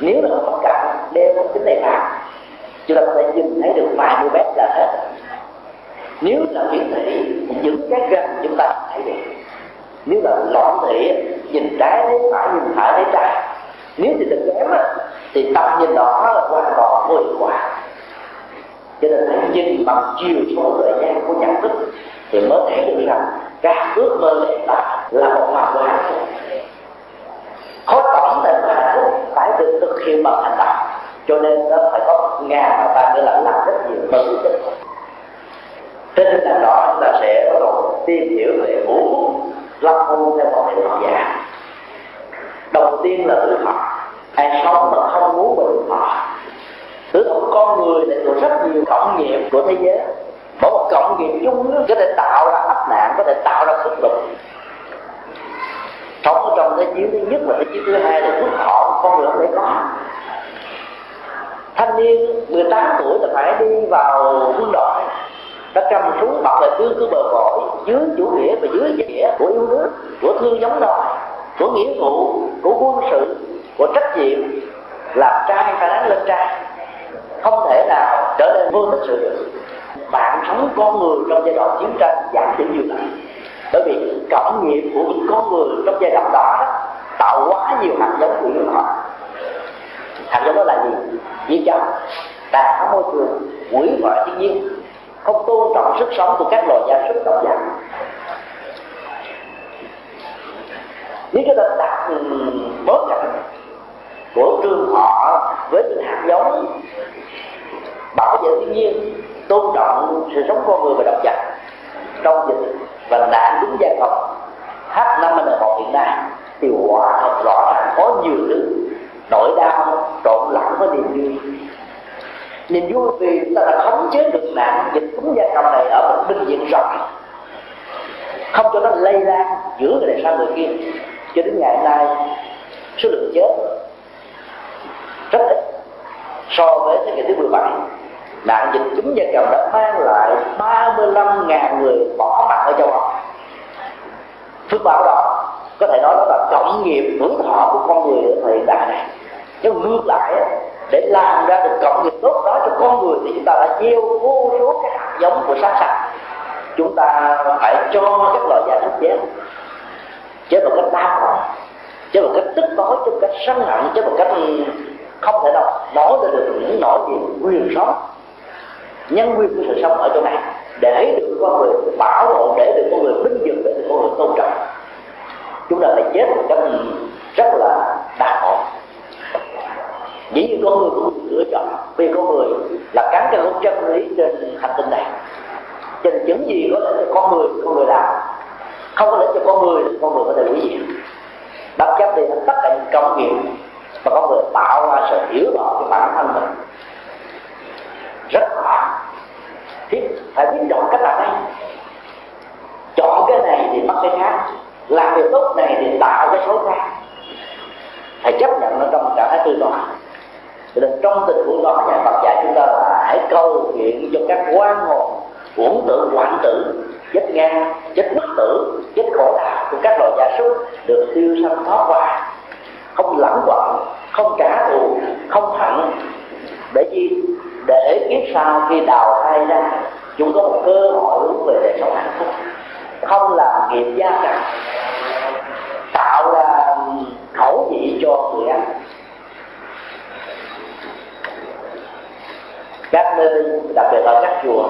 Nếu là không cần đeo con kính này vào, chúng ta có thể nhìn thấy được vài mươi mét là hết. Nếu là hiển thị những cái gần chúng ta thấy được. Nếu là loạn thị nhìn trái thấy phải, nhìn phải thấy trái. Nếu thì tình kém á thì tâm nhìn đó là hoàn toàn vô hiệu quả. Cho nên hãy nhìn bằng chiều số thời gian của nhận thức thì mới thấy được rằng các ước mơ đẹp là là một mặt của hạnh phúc khó tổng thể của hạnh phúc phải được thực hiện bằng hành động, cho nên nó phải có ngàn mà ta để là làm rất nhiều và quyết định trên tinh thần đó chúng ta sẽ bắt đầu tìm hiểu về ngũ lâm môn theo một hiệu giả đầu tiên là tử thọ ai sống mà không muốn bình thọ. Thứ thọ con người là được rất nhiều cộng nghiệp của thế giới. Mỗi một cộng nghiệp chung có thể tạo ra áp nạn, có thể tạo ra xung đột. Sống ở trong thế chiến thứ nhất và thế chiến thứ hai là phước thọ con người không thể có. Thanh niên 18 tuổi là phải đi vào quân đội. Đã cầm súng bảo vệ cứ cứ bờ cõi dưới chủ nghĩa và dưới nghĩa của yêu nước, của thương giống đòi của nghĩa vụ, của quân sự của trách nhiệm làm trai phải đánh lên trai không thể nào trở nên vô tích sự được. Bạn sống con người trong giai đoạn chiến tranh giảm thiểu nhiều lắm bởi vì cảm nghiệp của con người trong giai đoạn đó, đó tạo quá nhiều hạt giống của người họ. Hạt giống đó là gì? Giết chóc tàn môi trường quỷ hoại thiên nhiên không tôn trọng sức sống của các loài gia súc động vật nếu chúng ta đặt ừ, bối cảnh của tương họ với những hạt giống bảo vệ thiên nhiên, tôn trọng sự sống con người và động vật trong dịch và nạn đúng gia cầm h năm n một hiện nay thì quả thật rõ ràng có nhiều thứ nỗi đau, trộn lẫn với niềm vui. Niềm vui vì chúng ta đã khống chế được nạn dịch cúm gia cầm này ở một bệnh diện rộng. Không cho nó lây lan giữa người này sang người kia. Cho đến ngày nay, số lượng chết rất ít. So với thế kỷ thứ 17 nạn dịch cúm gia cầm đã mang lại 35.000 người bỏ mạng ở châu Âu phước báo đó có thể nói đó là cộng nghiệp hưởng thọ của con người ở thời đại này. Nhưng ngược lại để làm ra được cộng nghiệp tốt đó cho con người thì chúng ta đã gieo vô số cái hạt giống của sát sạch chúng ta phải cho các loài gia súc chết. Chết một cách đau khổ, chết một cách tức tối, chết một cách sân hận, chết một cách không thể nào nói ra được những nỗi niềm quyền sống. Nhân quyền của sự sống ở chỗ này, để được con người bảo hộ, để được con người vinh dự, để được con người tôn trọng. Chúng ta phải chết một cách rất là đau khổ dĩ nhiên con người cũng lựa chọn, vì con người là cắn cân không chân lý trên hành tinh này. Trên những gì có thể cho con người con người làm? Không có thể cho con người con người có thể hủy diệt. Bất chấp đi tất cả những công nghiệp và con người tạo ra sự hiểu rõ cái bản thân mình. Rất khó. Thì phải biết chọn cách làm đây chọn cái này thì mất cái khác. Làm việc tốt này thì tạo cái xấu khác phải chấp nhận nó trong trạng thái tư tọa cho nên trong tình huống đó, nhà Phật dạy chúng ta là hãy câu chuyện cho các quan hồn, uổng tử, hoạn tử, chết ngang, chết bất tử, chết khổ đau của các loài gia súc được tiêu sanh thoát qua không lãng quẩn, không trả thù, không hận. Để chi để kiếp sau khi đào thai ra, chúng có một cơ hội hướng về đời sống hạnh phúc. Không làm nghiệp gia cảnh, tạo ra khẩu vị cho người ăn. Các nơi, đặc biệt là các chùa,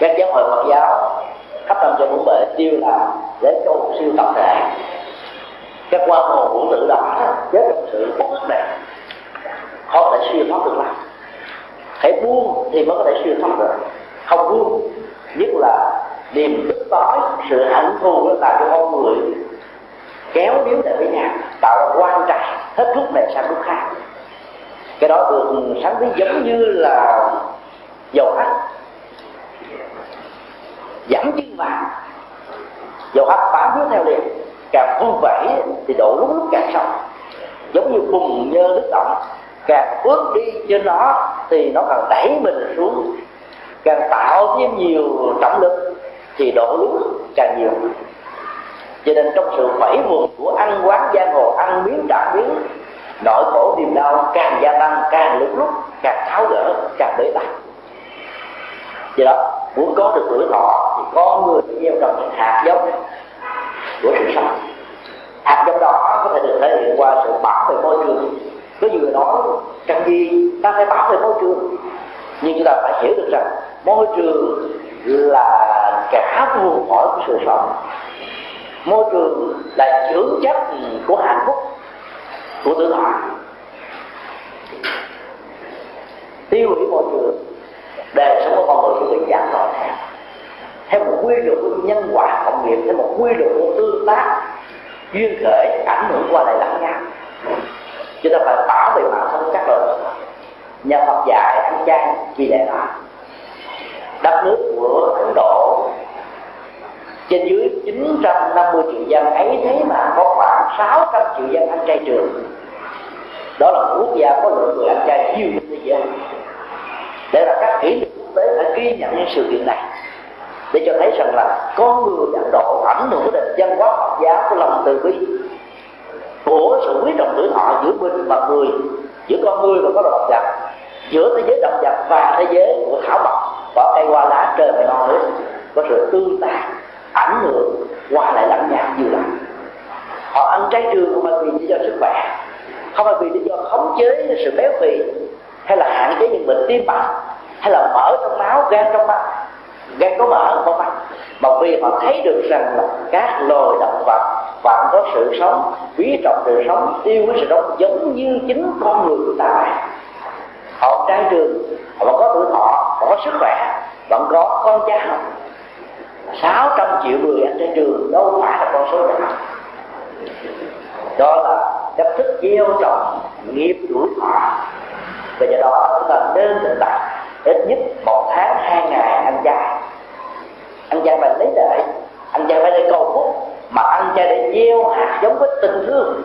các giáo hội Phật giáo, khắp năm cho bốn bể tiêu làm để cầu siêu tập thể các quan hồn vũ tử đó, chết trong sự bất ức này khó thể siêu thoát được lắm. Hãy buông thì mới có thể siêu thoát được. Không buông, nhất là niềm tức tối sự hạnh thù nó làm cho con người. Kéo điếu lại với nhau tạo ra quan trại, hết lúc này sang lúc khác. Cái đó được sáng thấy giống như là dầu hắt giảm chân vàng. Dầu hắt bám phía theo liền càng vung vẩy thì độ lúc lúc càng sâu giống như bùng nhơ nước động càng bước đi trên nó thì nó càng đẩy mình xuống. Càng tạo thêm nhiều trọng lực thì độ lúc càng nhiều. Cho nên trong sự vẫy vùng của ăn quán giang hồ, ăn miếng trả miếng, nỗi khổ niềm đau càng gia tăng, càng lúc lúc, càng tháo gỡ, càng bế tắc. Do đó, muốn có được tuổi thọ thì con người gieo trồng những hạt giống của sự sống. Hạt giống đó có thể được thể hiện qua sự bảo vệ môi trường. Có nhiều người nói cần gì ta phải bảo vệ môi trường, nhưng chúng ta phải hiểu được rằng môi trường là cả nguồn cội của sự sống. Môi trường là dưỡng chất của hạnh phúc, của tử thọ tiêu hủy môi trường, đời sống của con người sẽ bị giảm tội theo theo một quy luật của nhân quả cộng nghiệp, theo một quy luật của tương tác duyên khởi ảnh hưởng qua lại lẫn nhau. Chúng ta phải bảo vệ mạng sống các loài nhà Phật dạy ăn chay vì lẽ đó. Đất nước của Ấn Độ, trên dưới 950 triệu dân ấy thế mà có khoảng 600 triệu dân ăn chay trường. Đó là quốc gia có lượng người ăn chay nhiều nhất thế giới. Để là các kỷ lục quốc tế phải ghi nhận những sự kiện này để cho thấy rằng là con người Ấn Độ ảnh hưởng đến văn hóa Phật giáo của lòng từ bi. Của sự quý trọng tuổi thọ giữa mình và người, giữa con người và có loài động vật, giữa thế giới động vật và thế giới của thảo mộc, bỏ cây hoa lá trời và non nước, có sự tương tác ảnh hưởng, qua lại lẫn nhau như là. Họ ăn trái trường không phải vì lý do sức khỏe, không phải vì lý do khống chế sự béo phì, hay là hạn chế những bệnh tim mạch, hay là mỡ trong máu, gan trong máu gây có mở có phải mà vì họ thấy được rằng là các loài động vật vẫn có sự sống, quý trọng sự sống, yêu quý sự sống giống như chính con người của ta. Vậy họ trai trường, họ vẫn có tuổi thọ, họ có sức khỏe, vẫn có con cháu. 600 triệu người ở trên trường đâu phải là con số nhỏ đó là cách thức gieo trồng nghiệp tuổi thọ. Và do đó chúng ta nên thực tập ít nhất một tháng hai ngày ăn chay ăn chay phải lấy lợi ăn chay phải để cầu phúc. Mà ăn chay để gieo hạt giống với tình thương.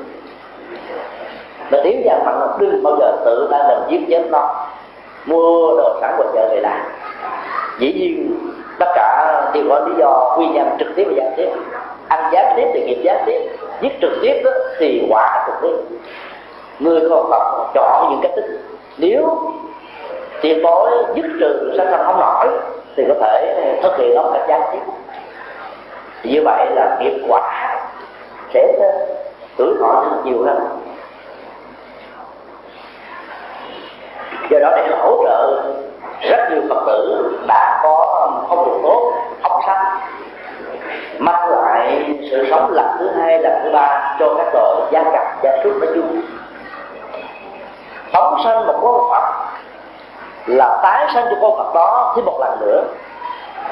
Và tiếng vàng mặt đừng bao giờ tự ta làm giết chết nó mua đồ sẵn của chợ về làm. Dĩ nhiên tất cả đều có lý do quy nhân trực tiếp và gián tiếp. Ăn gián tiếp thì nghiệp gián tiếp giết trực tiếp đó, thì quả trực tiếp. Người con Phật chọn những cách thức nếu tiền bối dứt trừ sanh sanh không nổi thì có thể thực hiện nó một cách gián tiếp như vậy là nghiệp quả sẽ tuổi thọ nhiều hơn. Do đó để hỗ trợ rất nhiều phật tử đã có không được tốt học sanh mang lại sự sống lần thứ hai, lần thứ ba cho các đội gia cặp gia súc nói chung. Phóng sanh một con phật là tái sanh cho con phật đó thêm một lần nữa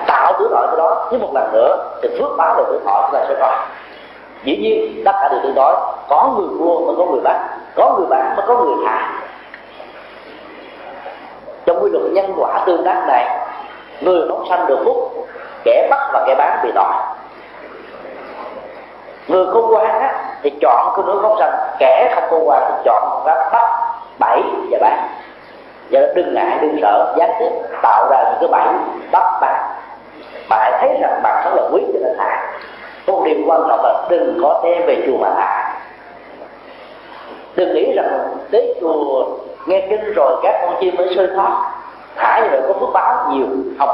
tạo tuổi thọ cho đó thêm một lần nữa thì phước báo về tuổi thọ chúng ta sẽ có dĩ nhiên tất cả đều tương đối có người mua mà có người bán có người bán mà có người thả trong quy luật nhân quả tương tác này người phóng sanh được phúc kẻ bắt và kẻ bán bị tội người khôn ngoan á, thì chọn cái nước phóng sanh kẻ không khôn ngoan thì chọn pháp bắt bẫy và bán do đó đừng ngại, đừng sợ. Gián tiếp, tạo ra những cái bẫy bắt bạn bạn thấy rằng bạn sống là quý cho nên thả một điều quan trọng là đừng có đem về chùa mà thả đừng nghĩ rằng tới chùa nghe kinh rồi các con chim mới sơi thoát. Thả như vậy có phước báo nhiều không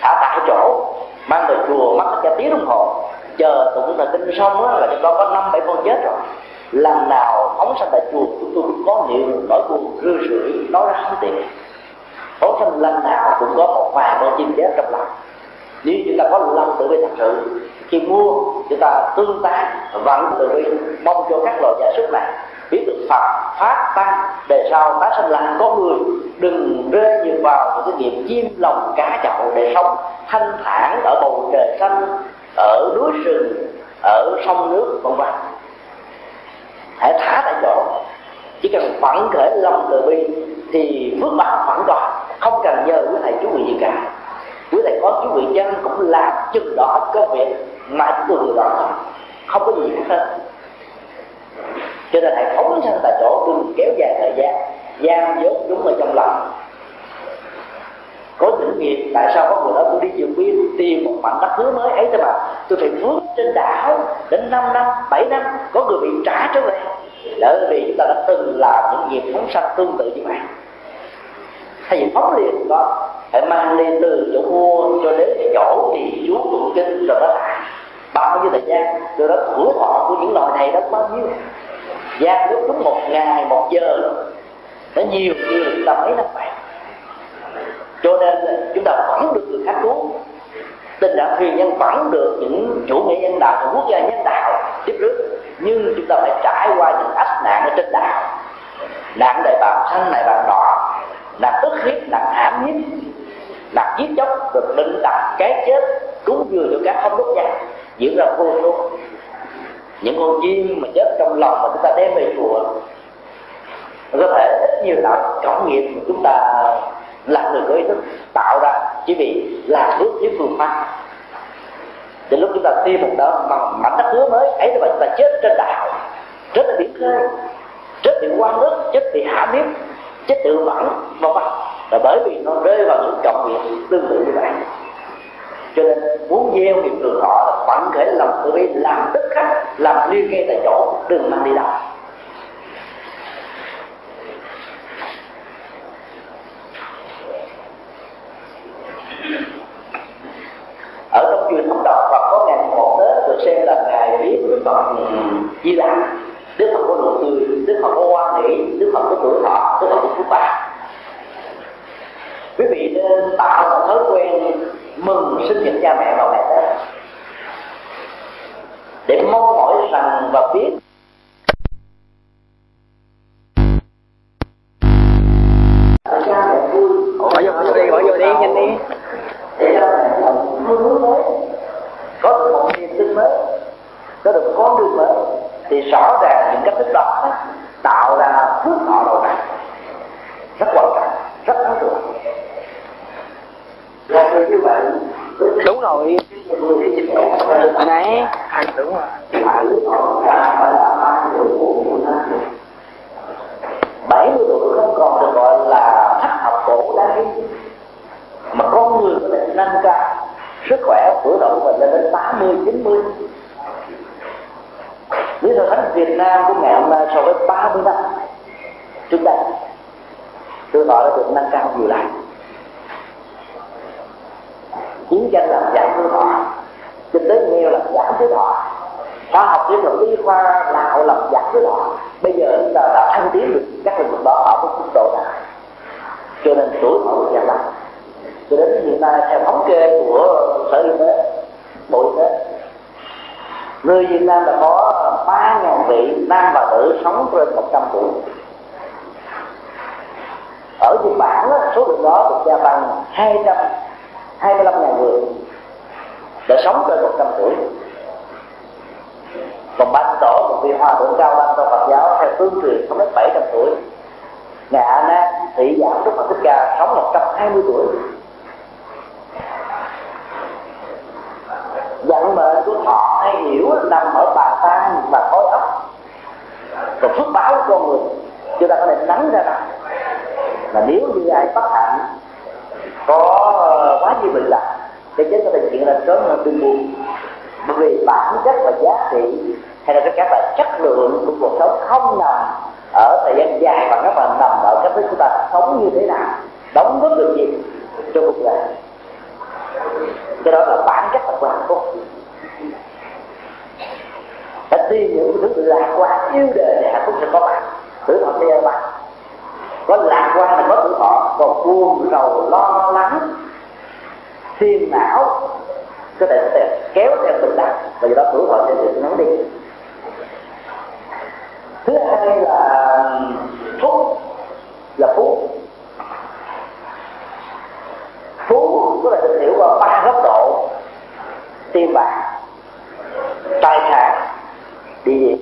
thả tại chỗ, mang về chùa mất cả tiếng đồng hồ. Chờ tụng là kinh xong á, là trong đó có năm, bảy con chết rồi lần nào phóng sanh tại chùa chúng tôi cũng có niệm nỗi buồn rưa rượi nói ra không tiền. Phóng sanh lần nào cũng có một vài con chim chết trong lòng. Nếu chúng ta có lòng tự bi thật sự, khi mua, chúng ta tương tác vẫn tự bi, mong cho các loài gia súc này biết được Phật phát tăng, để sau tái sinh làm con người, đừng rơi nhiều vào những cái nghiệp chim lòng cá chậu để sống thanh thản ở bầu trời xanh, ở núi rừng, ở sông nước, vân vân hãy thả tại chỗ. Chỉ cần phản khởi lòng từ bi, thì phước báo phản toàn không cần nhờ quý thầy chú vị gì cả. Quý thầy có chú vị chân cũng làm chừng đó công việc mà chúng tôi đó thôi. Không có gì khác hết. Cho nên hãy phóng sanh tại chỗ, đừng kéo dài thời gian. Giam dốt chúng ở trong lòng có những nghiệp tại sao có người đó tôi đi chiều biên tìm một mảnh đất hứa mới ấy thôi mà. Tôi phải vướng trên đảo đến 5 năm 7 năm, có người bị trả trở về. Bởi vì chúng ta đã từng làm những nghiệp phóng sanh tương tự như vậy. Thay vì phóng liền đó, phải mang lên từ chỗ mua cho đến chỗ thì chú tụng kinh rồi đó lại. Bao nhiêu thời gian rồi đó tuổi thọ của những loài này đó bao nhiêu? Gian lúc đúng một ngày, một giờ. Nó nhiều như chúng ta mấy năm vậy? Cho nên chúng ta vẫn được người khác cứu. Tình trạng thuyền nhân vẫn được những chủ nghĩa nhân đạo những quốc gia nhân đạo tiếp trước nhưng chúng ta phải trải qua những ách nạn ở trên đạo nạn đại bàng xanh đại bàng đỏ nạn ức hiếp nạn hãm hiếp nạn giết chóc được định đặt cái chết cứu vừa cho các không đốt nhà, diễn ra vô số. Những con chim mà chết trong lòng mà chúng ta đem về chùa có thể ít nhiều là cộng nghiệp mà chúng ta là người có ý thức tạo ra chỉ vì là bước thiếu phương pháp. Đến lúc chúng ta tiêm một đó bằng mảnh đất hứa mới ấy là chúng ta chết trên đạo chết ở biển khơi chết bị quan nước chết bị hạ miếp, chết tự vẫn vân vân. Là bởi vì nó rơi vào những trọng nghiệp tương tự như vậy. Cho nên muốn gieo nghiệp trường họ là vẫn thể lòng tự bi làm tức khắc làm liên ngay tại chỗ đừng mang đi đâu. Tử sống trên 100 tuổi. Ở Nhật Bản đó, số lượng đó được gia tăng 200 25 ngàn người đã sống trên 100 tuổi. Còn ban tổ một vị hòa thượng cao đăng trong Phật giáo theo tương truyền sống đến 700 tuổi. Ngài A Nan thị giảm Đức Phật Thích Ca sống 120 tuổi. Vận mệnh của họ hay hiểu nằm ở bà tan và khối óc và phước báo của con người. Chúng ta có thể nắng ra rằng là nếu như ai bất hạnh, có ờ, quá nhiều bệnh lạc thì chết có thể chuyện ra sớm hơn tương buồn bởi vì bản chất và giá trị, hay là cái các là chất lượng của cuộc sống không nằm ở thời gian dài, mà nó mà nằm ở cách thức chúng ta sống như thế nào, đóng góp được gì cho cuộc đời. Cái đó là bản chất của hạnh phúc phải tìm những thứ lạc quan yêu đời để hạnh phúc sẽ có mặt. Tử thọ sẽ mặt có lạc quan là có tử thọ còn buồn, rầu, lo lắng, phiền não có thể sẽ kéo theo bệnh tật và do đó tuổi thọ sẽ được ngắn đi. Thứ hai là phú là phú phú có thể được hiểu qua ba góc độ. Tiền bạc, tài sản địa vị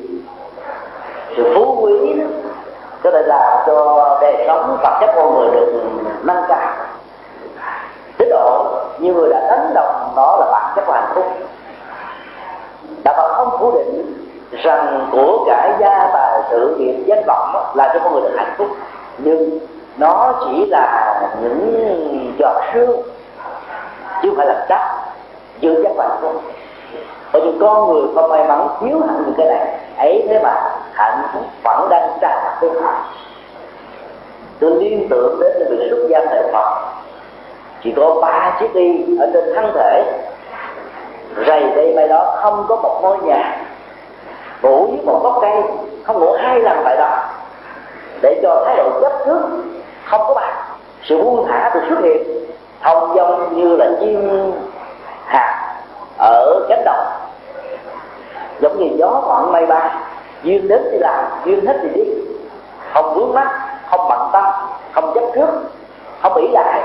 sự phú quý đó, có thể làm cho đời sống vật chất con người được nâng cao. Đến độ nhiều người đã đánh đồng nó là bản chất của hạnh phúc. Đạo Phật không phủ định rằng của cải gia tài sự nghiệp danh vọng là cho con người được hạnh phúc. Nhưng nó chỉ là những giọt sương chứ không phải là chắc chưa chắc hạnh phúc bởi vì con người không may mắn, thiếu hẳn những cái này. Ấy thế mà hạnh phúc vẫn đang tràn mặt bên họ tôi liên tưởng đến việc xuất gia thời Phật, chỉ có ba chiếc y ở trên thân thể. Rầy đây bay đó không có một ngôi nhà. Ngủ với một gốc cây, không ngủ hai lần tại đó. Để cho thái độ chấp trước, không có bạn sự buông thả được xuất hiện, thông dong như là chim hạt ở cánh đồng giống như gió thoảng mây bay duyên đến thì làm duyên hết thì đi. Không vướng mắt không bận tâm không chấp trước không bị lại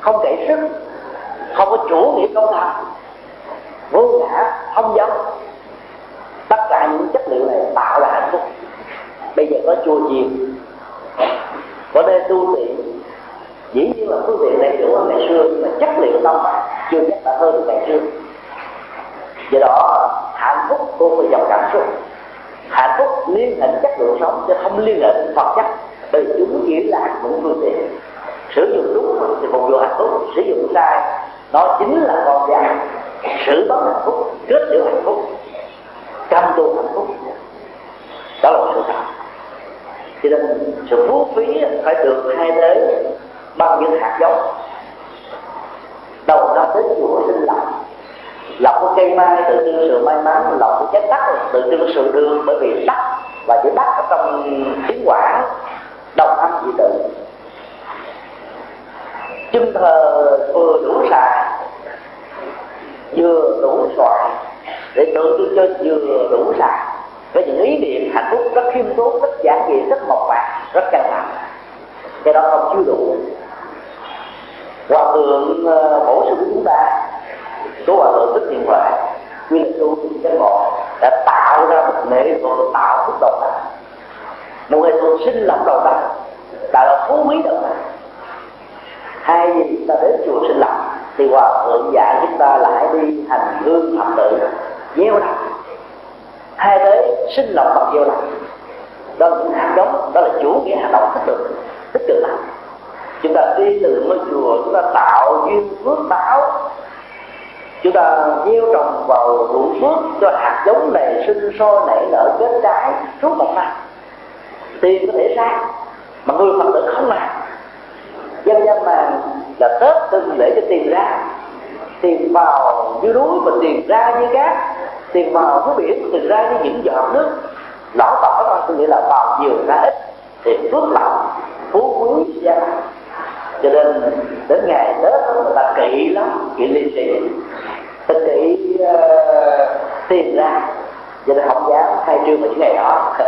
không kể sức không có chủ nghĩa công thần vô ngã không giống tất cả những chất liệu này tạo ra hạnh phúc. Bây giờ có chùa chiền có nơi tu luyện, dĩ nhiên là phương tiện đầy đủ hơn ngày xưa nhưng mà chất liệu tâm chưa chắc đã hơn ngày xưa. Do đó phúc của phải dòng cảm xúc. Hạnh phúc liên hệ chất lượng sống chứ không liên hệ đến vật chất. Bởi chúng chỉ là những phương tiện sử dụng đúng thì phục vụ hạnh phúc. Sử dụng sai nó chính là con dao sử bất hạnh phúc kết liễu hạnh phúc. Cam tu hạnh phúc. Đó là sự thật. Cho nên sự phú phí phải được thay thế bằng những hạt giống. Đầu năm đến chùa sinh lọc lọc của cây mai tự trưng sự may mắn, lọc của trái tắc tự trưng sự đường, bởi vì tắc và chữ đất ở trong tiếng quảng đồng âm dị tự chân thờ vừa đủ xài vừa đủ xoài, để tượng trưng cho vừa đủ xài với những ý niệm hạnh phúc rất khiêm tốn, rất giản dị, rất mộc mạc, rất căng thẳng. Cái đó không chưa đủ. Hòa thượng ờ, bổ sung chúng ta số hòa thượng thích thiện huệ quy lực tu chân bộ đã tạo ra một nghệ rồi tạo phúc đầu ta một nghệ thuật sinh lọc đầu tăng, tạo ra phú quý đầu ta hai gì ta đến chùa sinh lập thì hòa thượng dạy chúng ta lại đi hành hương phật tử gieo lọc hai tới sinh lập bằng gieo lọc đó là những hành động đó là chủ nghĩa hành động tích cực tích cực lắm. Chúng ta đi từ ngôi chùa chúng ta tạo duyên phước báo chúng ta gieo trồng vào ruộng phước cho hạt giống này, sinh sôi nảy nở kết trái suốt một năm tiền có thể ra, mà người phật tử không làm. Dân dân mà là tết từng để cho tiền ra, tiền vào như núi và tiền ra như cát, tiền vào dưới biển tiền ra như những giọt nước. Lõ tỏ đó có nghĩa là vào nhiều ra ít thì phước lộc phú quý gia. Cho nên đến ngày tết người ta kỵ lắm, kỵ liên tiền tinh kỵ uh, tìm ra cho nên không dám khai trương vào những ngày đó.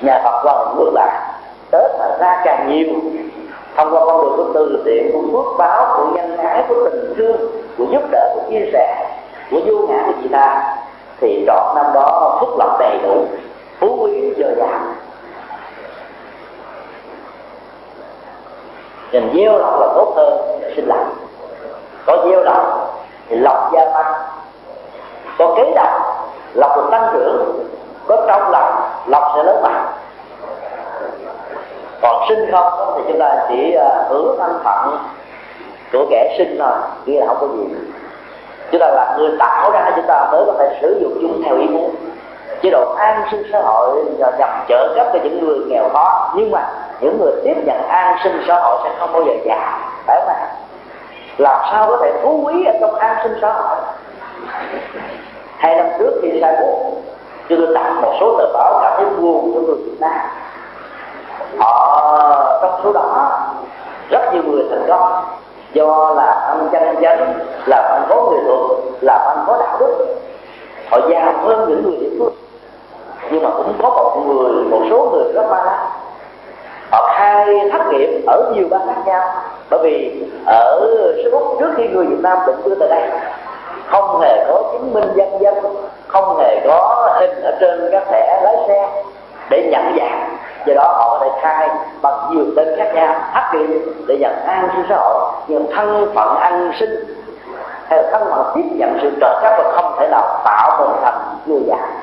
Nhà Phật vòng ngược lại Tết là ra càng nhiều thông qua con đường của từ thiện của phước báo của nhân ái của tình thương của giúp đỡ của chia sẻ của vô ngã của chị ta thì đó năm đó phúc lộc đầy đủ phú quý dồi dào. Nhìn gieo lộc là tốt hơn sinh lành có gieo lộc thì lọc gia tăng có kế độc lọc được tăng trưởng. Có trong lọc lọc sẽ lớn mạnh. Còn sinh không thì chúng ta chỉ à, hưởng thân phận của kẻ sinh thôi kia là không có gì. Chúng ta là người tạo ra chúng ta mới có thể sử dụng chúng theo ý muốn. Chế độ an sinh xã hội nhằm trợ cấp cho những người nghèo khó. Nhưng mà những người tiếp nhận an sinh xã hội sẽ không bao giờ già phải không ạ? Làm sao có thể phú quý ở trong an sinh xã hội? Hai năm trước thì sai buộc chúng tôi tặng một số tờ báo cảm thấy buồn cho người Việt Nam. Họ trong số đó, rất nhiều người thành công. Do là ăn chân chánh là ăn có người thuật là ăn có đạo đức. Họ giàu hơn những người địa phương. Nhưng mà cũng có một người, một số người rất may mắn họ khai thất nghiệp ở nhiều bang khác nhau. Bởi vì ở số Úc trước khi người Việt Nam định cư tại đây, không hề có chứng minh dân dân, không hề có hình ở trên các thẻ lái xe để nhận dạng. Do đó họ có thể khai bằng nhiều tên khác nhau, thất nghiệp để nhận an sinh xã hội nhưng thân phận an sinh, hay là thân phận tiếp nhận sự trợ cấp và không thể nào tạo mình thành người dạng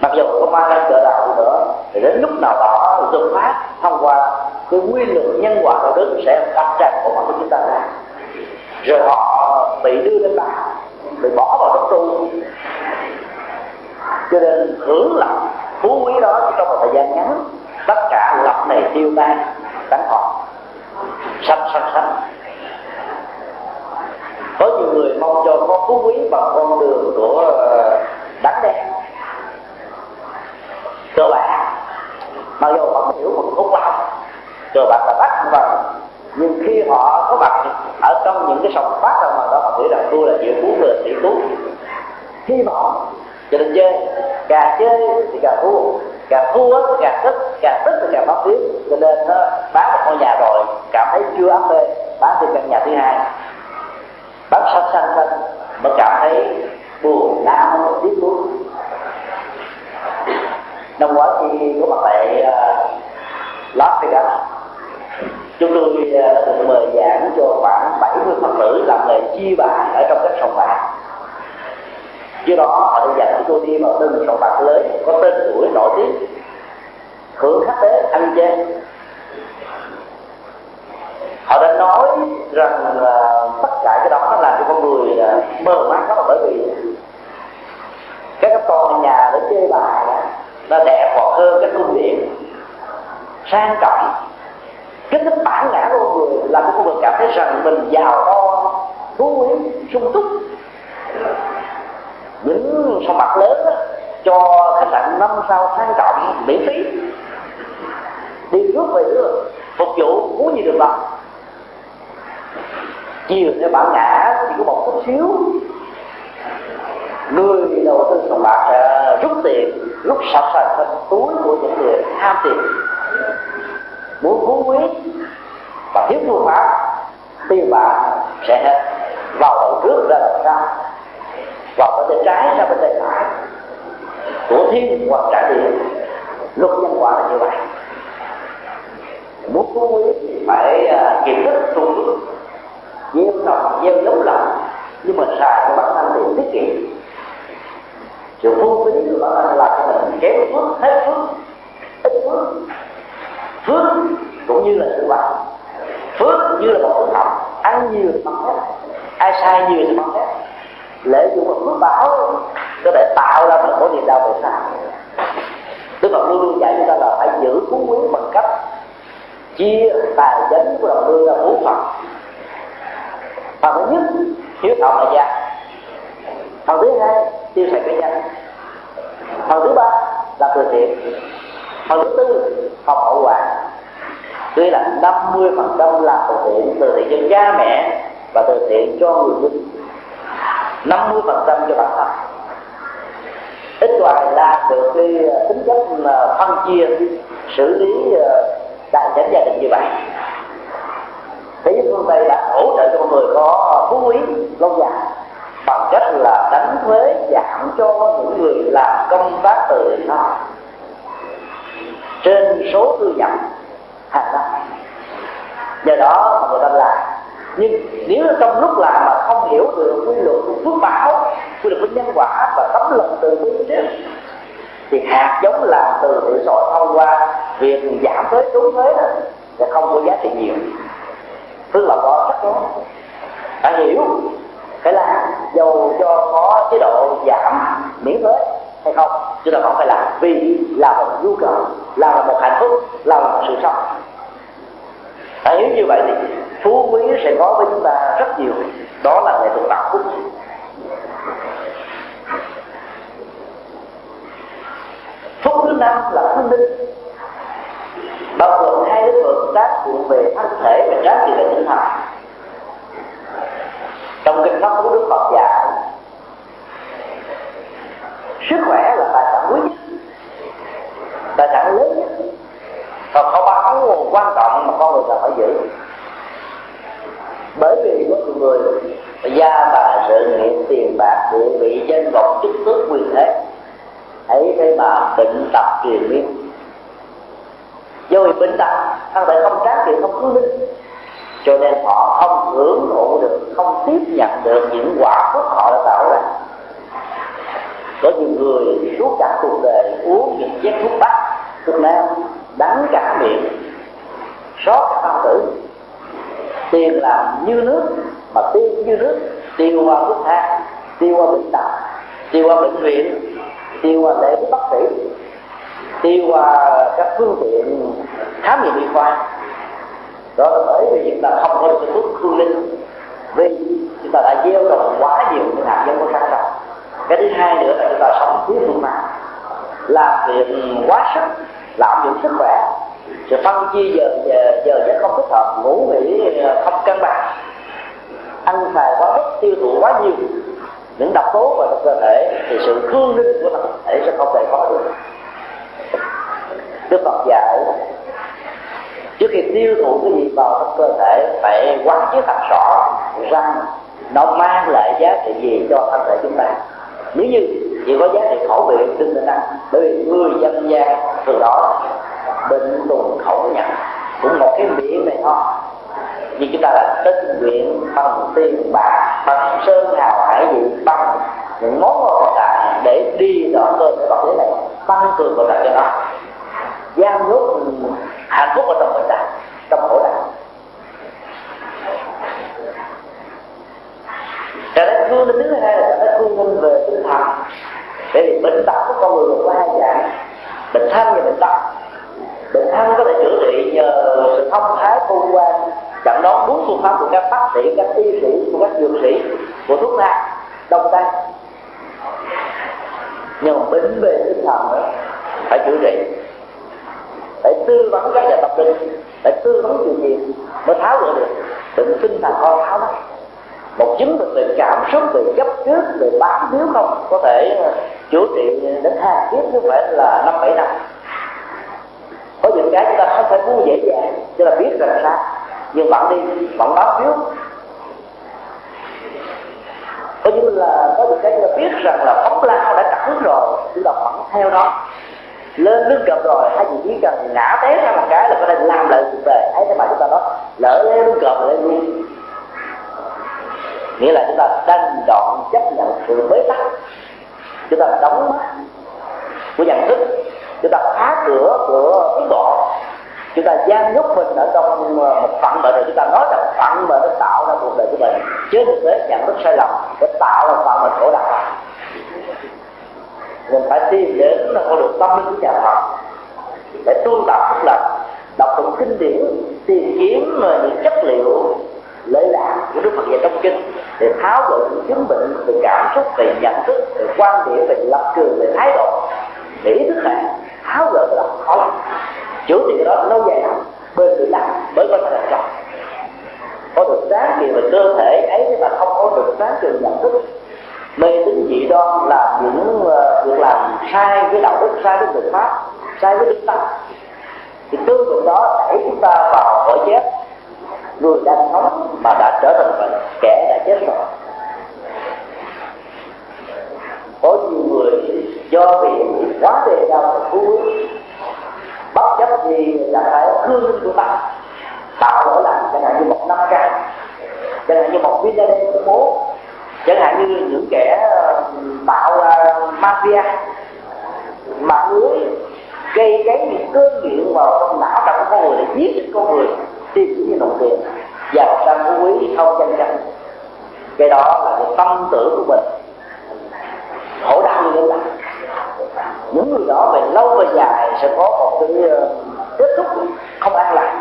mặc dù có ai đang trợ đạo nữa, thì đến lúc nào đó đột phát thông qua cái quy luật nhân quả đạo đức sẽ đặt tràn bộ mặt của chúng ta ra. Rồi họ bị đưa lên bàn, bị bỏ vào trong tu cho nên hưởng lạc, phú quý đó chỉ trong một thời gian ngắn, tất cả lập này tiêu tan đánh họ sanh sanh sanh. Có nhiều người mong cho có phú quý bằng con đường của ờ, đánh đen cơ bản, mặc dù vẫn hiểu một khúc lòng cơ bản là bắt và nhưng khi họ có mặt ở trong những cái sòng phát ra mà đó họ nghĩ rằng tôi là triệu phú là tỷ phú, hy vọng cho nên chơi. Càng chơi thì càng thua. Càng thua thì càng tức càng tức thì càng mất tiếng cho nên nó bán một ngôi nhà rồi, cảm thấy chưa áp lên, bán thêm căn nhà thứ hai. Bán sanh sanh sanh mà cảm thấy buồn não tiếc nuối năm ngoái khi có mặt tại à, Las Vegas. Chúng tôi uh, đã được mời giảng cho khoảng 70 phật tử làm nghề chia bài ở trong các sòng bạc. Do đó họ đã dành chúng tôi đi vào từng sòng bạc lớn có tên tuổi nổi tiếng hưởng khách tế ăn chơi. Họ đã nói rằng là tất cả cái đó nó làm cho con người uh, mơ đó là bởi vì các con nhà để chơi bài à, nó đẹp hoặc hơn cái cung điện sang trọng. Kích thích bản ngã của con người làm cho con người cảm thấy rằng mình giàu to phú quý sung túc. Những sòng bạc lớn đó, cho khách sạn năm sao sang trọng miễn phí. Đi trước về nước phục vụ muốn gì được đó chiều theo bản ngã chỉ có một chút xíu. Người đầu tư sòng bạc sẽ rút tiền lúc sạch sạch thành túi của những người tham tiền. Muốn phú quý và thiếu phương pháp tiền bạc sẽ hết vào đầu trước ra đầu sau, vào bên tay trái ra bên tay phải của thiên hoặc trả tiền. Luật nhân quả là như vậy. Muốn phú quý thì phải à, uh, kiểm thức trung ước gieo lòng gieo giống lòng nhưng mà xài cho bản thân thì tiết kiệm sự vô phí của bản làm cho mình kém phước, hết phước. Ít phước. Phước cũng như là sự vật phước như là một thứ phẩm ăn nhiều thì bằng hết ai sai nhiều thì bằng hết lễ dụng một phước báo có thể tạo ra một mối niềm đau về sau. Đức Phật luôn luôn dạy chúng ta là phải giữ phú quý bằng cách chia tài chính của đồng lương ra bốn phần. Phần thứ nhất, hiếu thọ là gia phần thứ hai tiêu xài cá nhân phần thứ ba là từ thiện. Phần thứ tư, học hậu quả. Tuy là 50 phần trăm là từ thiện từ thiện cho cha mẹ và từ thiện cho người dân 50 phần trăm cho bản thân. Ít ngoài là được cái ờ, tính chất phân chia, xử lý ờ, tài chính gia đình như vậy. Thế giới phương tây đã hỗ trợ cho con người có phú quý, lâu dài bằng cách là đánh thuế giảm cho những người làm công tác từ nó trên số thu nhập hàng năm. Do đó mà người ta làm. Nhưng nếu trong lúc làm mà không hiểu được quy luật của phước báo, quy luật của nhân quả và tấm lòng từ bi trước thì hạt giống làm từ thiện xã thông qua, việc giảm thuế trốn thuế đó sẽ không có giá trị nhiều. Tức là có chắc đó. Phải hiểu phải làm dầu cho có chế độ giảm miễn thuế hay không chúng ta vẫn phải làm. Vì là một nhu cầu là một hạnh phúc là một sự sống. À, nếu như vậy thì phú quý sẽ có với chúng ta rất nhiều. Đó là nghệ thuật tạo phúc phúc thứ năm là phúc linh bao gồm hai lĩnh vực tác dụng về thân thể và giá trị về tinh thần trong kinh pháp cú đức phật dạy, sức khỏe là tài sản quý nhất, tài sản lớn nhất. Và có nguồn quan trọng mà con người cần phải giữ. Bởi vì có người gia tài sự nghiệp, tiền bạc, địa vị, danh vọng, chức tước, quyền thế. Ấy thế mà bệnh tật truyền miên. Do vì bệnh tật, thân thể không tráng kiện, không cứu linh cho nên họ không hưởng thụ được, không tiếp nhận được những quả phước họ đã tạo ra. Có nhiều người suốt cả cuộc đời uống những chén thuốc bắc, thuốc nam đắng cả miệng, xót cả bao tử. Tiền làm như nước, mà tiêu như nước, tiêu qua thuốc thang tiêu qua bệnh tật, tiêu qua bệnh viện, tiêu qua lễ bác sĩ, tiêu qua các phương tiện khám nghiệm y khoa đó là bởi vì chúng ta không có sự thuốc hương linh vì chúng ta đã gieo trồng quá nhiều những hạt giống của khác tạo cái thứ hai nữa là chúng ta sống thiếu phương pháp làm việc quá sức làm dụng sức khỏe. Sự phân chia giờ giờ giờ giấc không thích hợp, ngủ nghỉ ờ, không cân bằng. Ăn xài quá mức, tiêu thụ quá nhiều. Những độc tố vào trong cơ thể thì sự cương linh của thân thể sẽ không thể có được. Đức Phật dạy trước khi tiêu thụ cái gì vào trong cơ thể, phải quán chiếu thật rõ rằng nó mang lại giá trị gì cho thân thể chúng ta. Nếu như chỉ có giá trị khẩu vị đừng nên ăn bởi vì người dân gian từ đó bệnh tùng khẩu nhận. Cũng một cái miệng này thôi. Nhưng chúng ta là tinh nguyện bằng tiền bạc, bằng sơn hào hải vị, bằng những món ngon đại để đi đó cơ thể vật lý này, tăng cường vào cho nó. Giam nhốt hạnh phúc ở trong bệnh đạo trong khổ đạo trở đó thương đến thứ hai là cái thương minh về tinh thần. Bởi vì bệnh tật của con người có hai dạng bệnh thân và bệnh tật bệnh thân có thể chữa trị nhờ sự thông thái khôn ngoan chẳng đón đúng phương pháp của các bác sĩ các y sĩ của các dược sĩ của thuốc nam đông tây. Nhưng mà bệnh về tinh thần đó, phải chữa trị phải tư vấn các nhà tập linh phải tư vấn chuyện gì mới tháo gỡ được. Bệnh tinh thần con tháo lắm một chứng bệnh về cảm xúc, về chấp trước, về bám víu không có thể ờ, chữa trị đến hai kiếp chứ phải là năm bảy năm. Có những cái chúng ta không phải muốn dễ dàng, cho là biết rằng sao. Nhưng bạn đi, bạn bám víu có như là có những cái chúng ta biết rằng là phóng lao đã cắt rồi, chúng ta vẫn theo đó lên nước gặp rồi, hai vị chỉ cần ngã té ra một cái là có thể làm lại cuộc đời. Thấy thế mà chúng ta nói, lỡ leo nước gặp lên luôn nghĩa là chúng ta đang đoạn chấp nhận sự bế tắc. Chúng ta đóng mắt của nhận thức. Chúng ta phá cửa của tiến bộ. Chúng ta giam nhốt mình ở trong ờ, một phận mệnh rồi chúng ta nói rằng phận mệnh nó tạo ra cuộc đời của mình. Chứ thực tế nhận thức sai lầm để tạo ra phận mệnh khổ đau mình phải tìm đến là con đường tâm linh của nhà Phật. Để tu tập tức là đọc tụng kinh điển, tìm kiếm ờ, những chất liệu lễ lạc của Đức Phật dạy trong kinh để tháo gỡ những chứng bệnh, về cảm xúc, về nhận thức, về quan điểm, về lập trường, về thái độ để ý thức này, tháo gỡ là khó lắm chữa trị đó lâu dài lắm, bền bỉ lắm, mới có thể làm có được sáng thì về cơ thể ấy nhưng mà không có được sáng trường nhận thức mê tín dị đoan là những uh, việc làm sai với đạo đức sai với luật pháp sai với đức tâm thì tư tưởng đó đẩy chúng ta vào cõi chết. Người đang sống mà đã trở thành bệnh kẻ đã chết rồi. Có nhiều người do bị quá đề cao thú bất chấp gì là phải cương của ta tạo lỗi lầm chẳng hạn như một năm ca chẳng hạn như một vitamin gia của bố chẳng hạn như những kẻ ờ, tạo uh, ờ, mafia mạng lưới gây cái những cơn nghiện vào trong não trong con người để giết chết con người tìm những đồng tiền. Giàu sang phú quý không chân chân cái đó là cái tâm tưởng của mình. Khổ đau như thế là những người đó về lâu về dài sẽ có một cái ờ, kết thúc không an lạc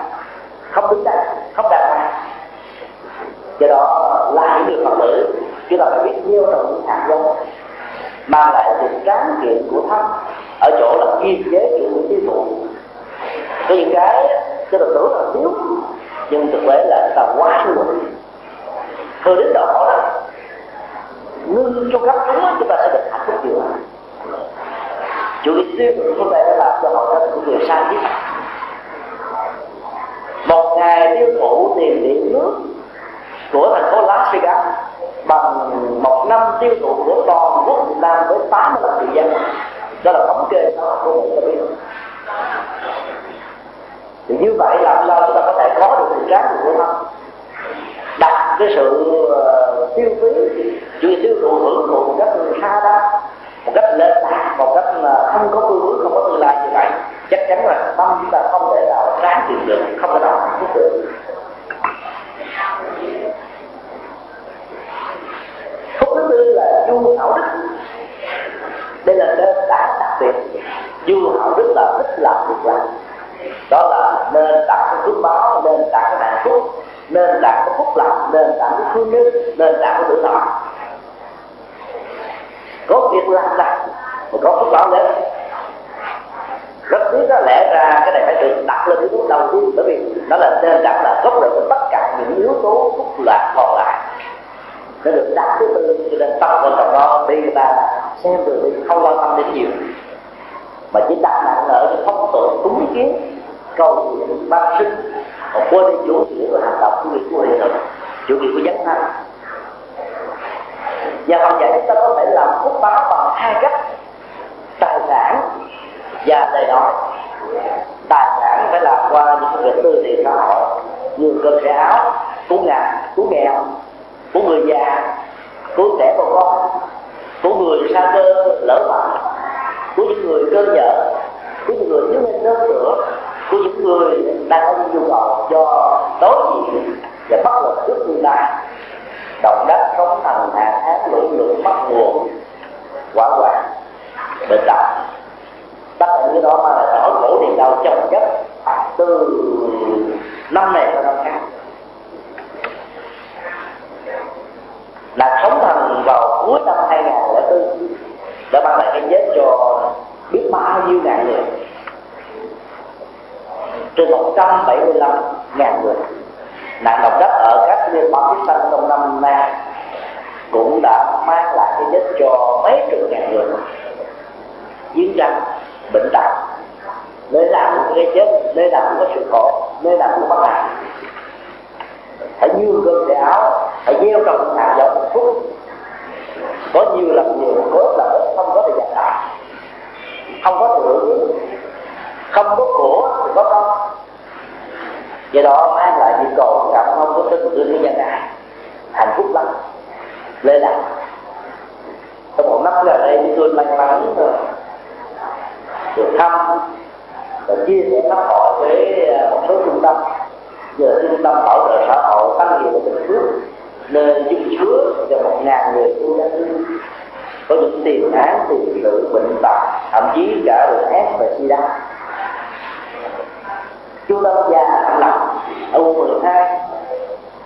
không đứng đắn không đạt hoàng. Do đó là những người phật tử chúng ta phải biết nhiều trong những hạt giống. Mang lại sự tráng kiện của thân. Ở chỗ là kiềm chế chuyện của tiêu thụ. Có những cái chúng được tưởng là thiếu. Nhưng thực tế là chúng ta quá nhiều thừa đến độ đó, ngưng cho các chúng chúng ta sẽ được hạnh phúc nhiều chủ lý tiêu của chúng ta đã làm cho họ thân của người sai biết. Một ngày tiêu thụ tiền điện nước của thành phố Las Vegas bằng một năm tiêu thụ của toàn quốc Việt Nam với 85 triệu dân. Đó là thống kê của một cho biết thì như vậy làm sao chúng ta có thể có được sự ráng của thân đặt cái sự uh, tiêu phí chuyện tiêu thụ hưởng thụ một cách xa đó một cách lệch lạc một cách là không có phương hướng không có tương lai như vậy. Chắc chắn là tâm chúng ta không thể nào ráng chịu được không thể nào hạnh phúc được phúc thứ tư là du hảo đức. Đây là nền tảng đặc biệt. Du hảo đức là thích làm việc làm. Đó là nền tảng của phước báo nền tảng của hạnh phúc nền tảng của phúc lành, nền tảng của phương đức nền tảng của tự thọ có việc làm là mà có phúc báo lên rất tiếc đó, lẽ ra cái này phải được đặt lên yếu tố đầu tiên, bởi vì nó là nền tảng là gốc rễ của tất cả những yếu tố phúc lạc còn lại nó được đặt thứ tư cho nên tâm quan trọng đó, đi ta xem được đi không quan tâm đến nhiều. Mà chỉ đặt nặng ở cái phong tục cúng kiến, cầu nguyện, ban sinh, còn quên đi chủ nghĩa của hành động chủ nghĩa của hiện thực chủ nghĩa của dấn thân và phần dạy chúng ta có thể làm phúc báo bằng hai cách. Tài sản và lời nói. Tài sản phải làm qua những việc tư thiện xã hội, như cơm xe áo cứu ngà cứu nghèo của người già, của trẻ con con của người sa cơ, lỡ mạnh của những người cơ nhở, của những người thiếu nên đơn cửa, của những người đang có nhu cầu cho đối diện và bất lực trước tương lai. Động đất sóng thần hạn hán lũ lụt mất nguồn, quả hoạn bệnh tật. Tất cả những đó mà là nỗi khổ niềm đau chồng chất từ năm này qua năm khác. Là sống thần vào cuối năm 2004 đã mang lại cái chết cho biết bao nhiêu ngàn người. Trên 175 ngàn người. Nạn động đất ở các liên bang Pakistan trong năm nay cũng đã mang lại cái chết cho mấy chục ngàn người. Chiến tranh, bệnh tật nơi nào cũng cái chết nơi nào cũng có sự khổ nơi nào cũng có bất hạnh hãy như cơm để áo hãy gieo trồng hạt giống một có nhiều làm nhiều có ít ít không có thì giải tỏa, không có thì hưởng không có của thì có con do đó mang lại những cầu cảm thông có tính của nhân ai hạnh phúc lắm. Lê lạc. Trong một năm gần đây chúng tôi may mắn được thăm và chia sẻ thăm hỏi với à, một số trung tâm giờ trung tâm bảo trợ xã hội tăng hiệu của bình phước nơi giúp chứa cho một ngàn người tu gia cư có những tiền án, tiền sự, bệnh tật, thậm chí cả được ép và sida trung tâm già thành lập ở quận 12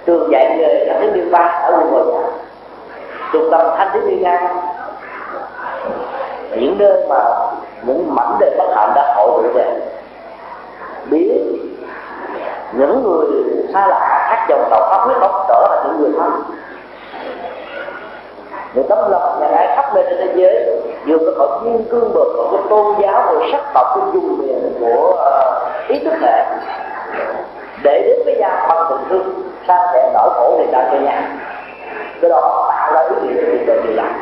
trường dạy nghề thanh thiếu niên ba ở quận 10 trung tâm thanh thiếu niên hai những nơi mà những mảnh đề bất hạnh đã hội tụ về, biết những người xa lạ khác dòng tộc pháp huyết bốc trở là những người thân. Những tấm lòng nhà ai khắp nơi trên thế giới vừa có khỏi thiên cương bực của cái tôn giáo rồi sắc tộc của dùng miền của uh, ý thức hệ. Để đến với nhau bằng tình thương sang sẻ nỗi khổ niềm đau cho nhau cái đó tạo ra ý nghĩa của đời người lành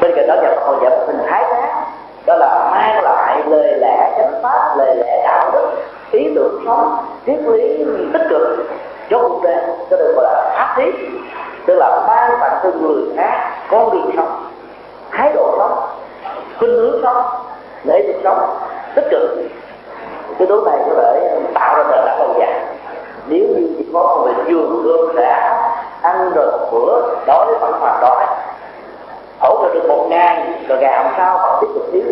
bên cạnh đó nhà Phật dạy hình thái khác đó là mang lại lời lẽ chánh pháp lời lẽ đạo đức ý tưởng sống triết lý tích cực cho cuộc đời cho được gọi là pháp thí tức là ban tặng cho người khác, con đường sống, thái độ sống, khuynh hướng sống để được sống, tích cực. Cái đối này có thể tạo ra nền tảng lâu dài. Nếu như chỉ có một người giường cơm đã ăn rồi bữa, đói vẫn hoàn đói, hỗ trợ được một ngàn rồi ngày hôm sau họ tiếp tục thiếu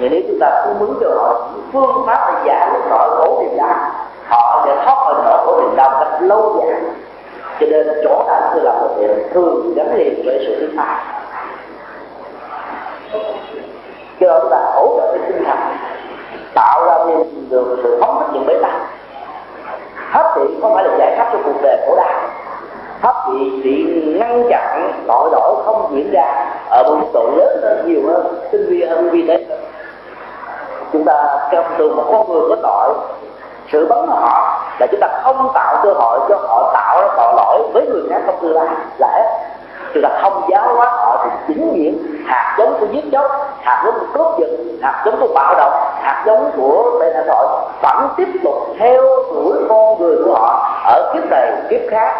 thì nếu chúng ta không muốn cho họ phương pháp để giải được nỗi khổ niềm đau, họ sẽ thoát khỏi nỗi khổ niềm đau cách lâu dài. Cho nên chỗ ta tôi làm một điều thường gắn liền với sự thứ pháp cho đó là hỗ trợ cái tinh thần, tạo ra thêm được sự phóng thích những bế tắc. Pháp thiện không phải là giải pháp cho cuộc đời khổ đau pháp thiện chỉ ngăn chặn, tội lỗi không diễn ra ở một độ lớn hơn, nhiều hơn, tinh vi hơn, vì thế chúng ta theo từ một con người có tội, sự bấm họ, là chúng ta không tạo cơ hội cho họ tạo ra tội lỗi với người khác trong tương lai là hết. Chúng ta không giáo hóa họ thì chính diện hạt giống của giết chóc, hạt giống của cướp giật, hạt giống của bạo động, hạt giống của tệ nạn tội vẫn tiếp tục theo đuổi con người của họ ở kiếp này, kiếp khác.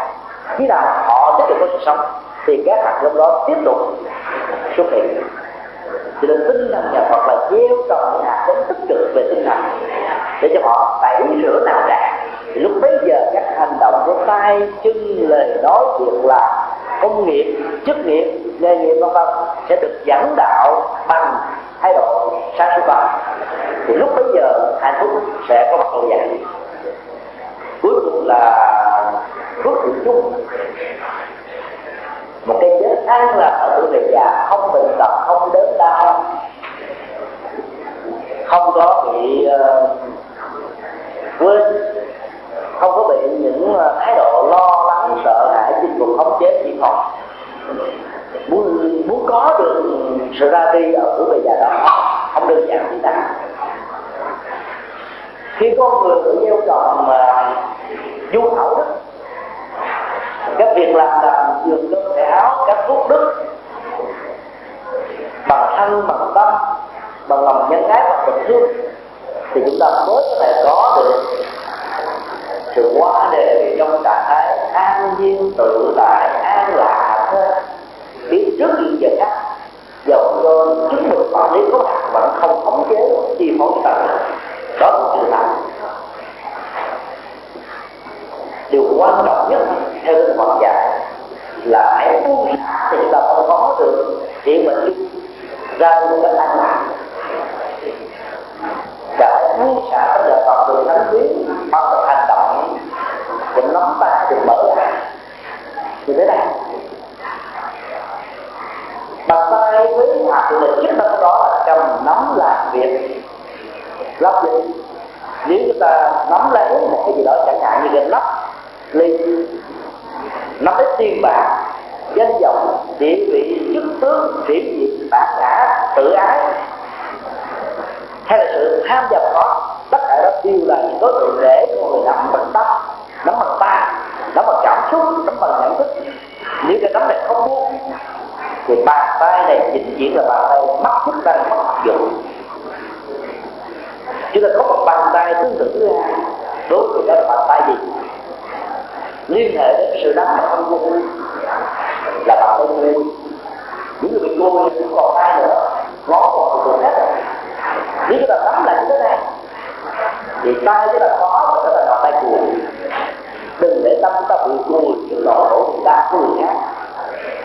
Khi nào họ tiếp tục có sự sống, thì các hạt giống đó tiếp tục xuất hiện cho nên tinh thần nhà Phật là gieo trồng những hạt giống tích cực về tinh thần, để cho họ tẩy rửa nào trạng thì lúc bấy giờ các hành động của tay, chân, lời nói, việc là công nghiệp, chức nghiệp, nghề nghiệp, vân vân, sẽ được dẫn đạo bằng thái độ sáng suốt bằng thì lúc bấy giờ, hạnh phúc sẽ có mặt lâu dài. Cuối cùng là phước hưởng chung một cái chết an là ở tuổi về già không bệnh tật không đớn đau. Không có bị uh, quên. Không có bị những uh, thái độ lo lắng sợ hãi chinh phục khống chế chỉ còn. Muốn muốn có được sự ra đi ở tuổi về già đó không đơn giản như ta khi con người tự gieo tròn mà ờ, du khẩu đó các việc làm là giường cơm cái áo, các phúc đức. Bằng thân, bằng tâm, bằng lòng nhân ái, bằng tình thương. Thì chúng ta mới có thể có được sự quá đề trong trạng thái an nhiên, tự tại, an lạc. Biết trước những giờ khác, dầu cho chứng được quản lý có hạn vẫn không khống chế, chi phối tận đó là sự thật điều quan trọng nhất theo tinh Phật dạy là hãy buông xả thì chúng ta không có được. Chỉ mình ra một cái an lạc. Và hãy buông xả tất cả toàn từ thánh quý bằng một hành động được nắm tay được mở ra. Như thế này. Bàn tay với hạt lực chức tâm đó là cầm nắm làm việc lắp gì nếu chúng ta nắm lấy một cái gì đó chẳng hạn như cái lắp ly nó lấy tiền bạc, danh vọng, địa vị, chức tướng điểm diện bản ngã tự ái. Hay là sự tham vọng đó, tất cả đó đều là những đối tượng để con người nắm bằng tâm nắm bằng ta nắm bằng cảm xúc nắm bằng nhận thức. Nếu cái nắm này không buông, thì bàn tay này chỉ chỉ là bàn tay mất chức năng mất tác dụng chúng ta có một bàn tay tương tự thứ hai đối với đó là bàn tay gì? Liên hệ đến sự đáng mà không vui là bạn không vui những người bị cô thì cũng còn ai nữa ngó một người khác. Nếu chúng ta nắm lại như thế này, thì tay chúng ta có và chúng ta bàn tay cùi đừng để tâm chúng ta bị cùi những nỗi khổ người ta người khác.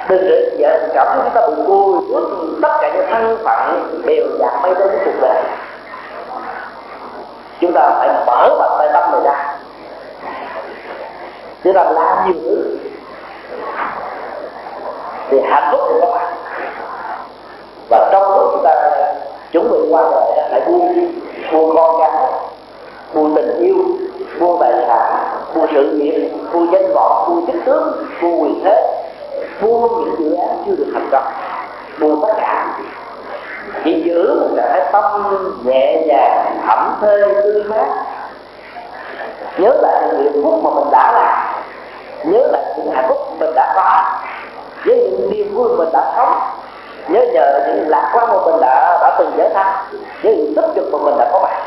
Đừng để vợ cảm thấy chúng ta bị cùi trước tất cả những thân phận đều dạng mây đến cuộc đời. Chúng ta phải mở bàn tay tâm này ra chúng ta làm nhiều thứ thì hạnh phúc thì có mặt và trong lúc chúng ta chuẩn bị qua đời, hãy buông buông con cái buông tình yêu, buông tài sản, buông sự nghiệp, buông danh vọng, buông chức tướng buông quyền thế, buông những dự án chưa được thành công, buông tất cả. Chỉ giữ một cái tâm nhẹ nhàng thẩm thê tươi mát. Nhớ lại những việc phúc mà mình đã làm nhớ lại những hạnh phúc mình đã có. Nhớ những niềm vui mình đã sống. Nhớ nhờ những lạc quan mà mình đã đã từng trở thành nhớ những tích cực mà mình đã có mặt.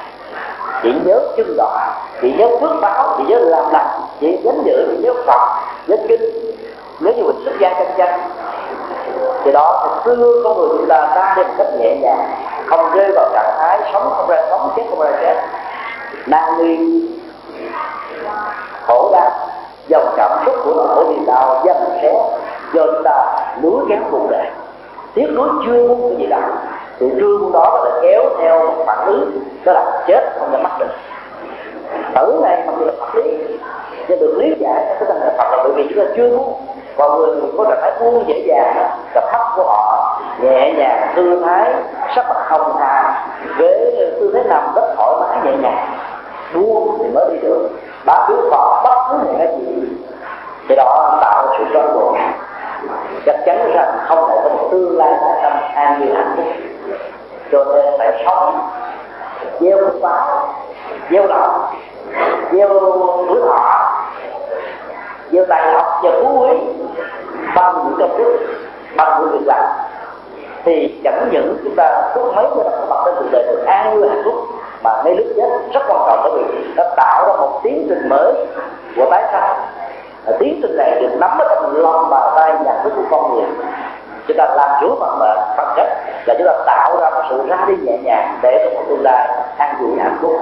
Chỉ nhớ chân đỏ, chỉ nhớ phước báo, chỉ nhớ làm lành, chỉ nhớ giữ chỉ nhớ phật, nhớ kinh. Nếu như mình xuất gia chân chân thì đó thì xưa con người chúng ta ra đi một cách nhẹ nhàng, không rơi vào trạng thái sống không ra, sống chết không ra chết. Nan nguyên khổ đau dòng cảm xúc của nỗi niềm đau dần xé do chúng ta núi kéo cuộc đời. Tiếc nuối chưa muốn cái gì đó thì trương đó có thể kéo theo một phản ứng, đó là chết không thể mắc được. Tử này mặc dù là pháp lý nhưng được lý giải cái tinh thần phật là bởi vì chúng ta chưa muốn. Và người có trạng thái buông dễ dàng, gặp pháp của họ, nhẹ nhàng tư thái, sắc mặt hồng hà với tư thế nằm rất thoải mái, nhẹ nhàng. Buông thì mới đi được. Bá biết họ bất cứ một cái gì thì đó tạo sự rối loạn chắc chắn rằng không thể có một tương lai tại tâm an như hạnh phúc. Cho nên phải sống gieo phước báo gieo lòng gieo tuổi thọ, gieo tài học và phú quý bằng những công đức, bằng những việc làm. Thì chẳng những chúng ta có mấy cho có mặt trên cuộc đời được an vui hạnh phúc, mà ngay lúc chết rất quan trọng bởi vì nó tạo ra một tiến trình mới của tái sanh tiến trình này được nắm ở trong lòng bàn tay nhận thức của con người. Chúng ta làm chủ bằng mệnh bằng cách là chúng ta tạo ra một sự ra đi nhẹ nhàng để có một tương lai an vui hạnh phúc.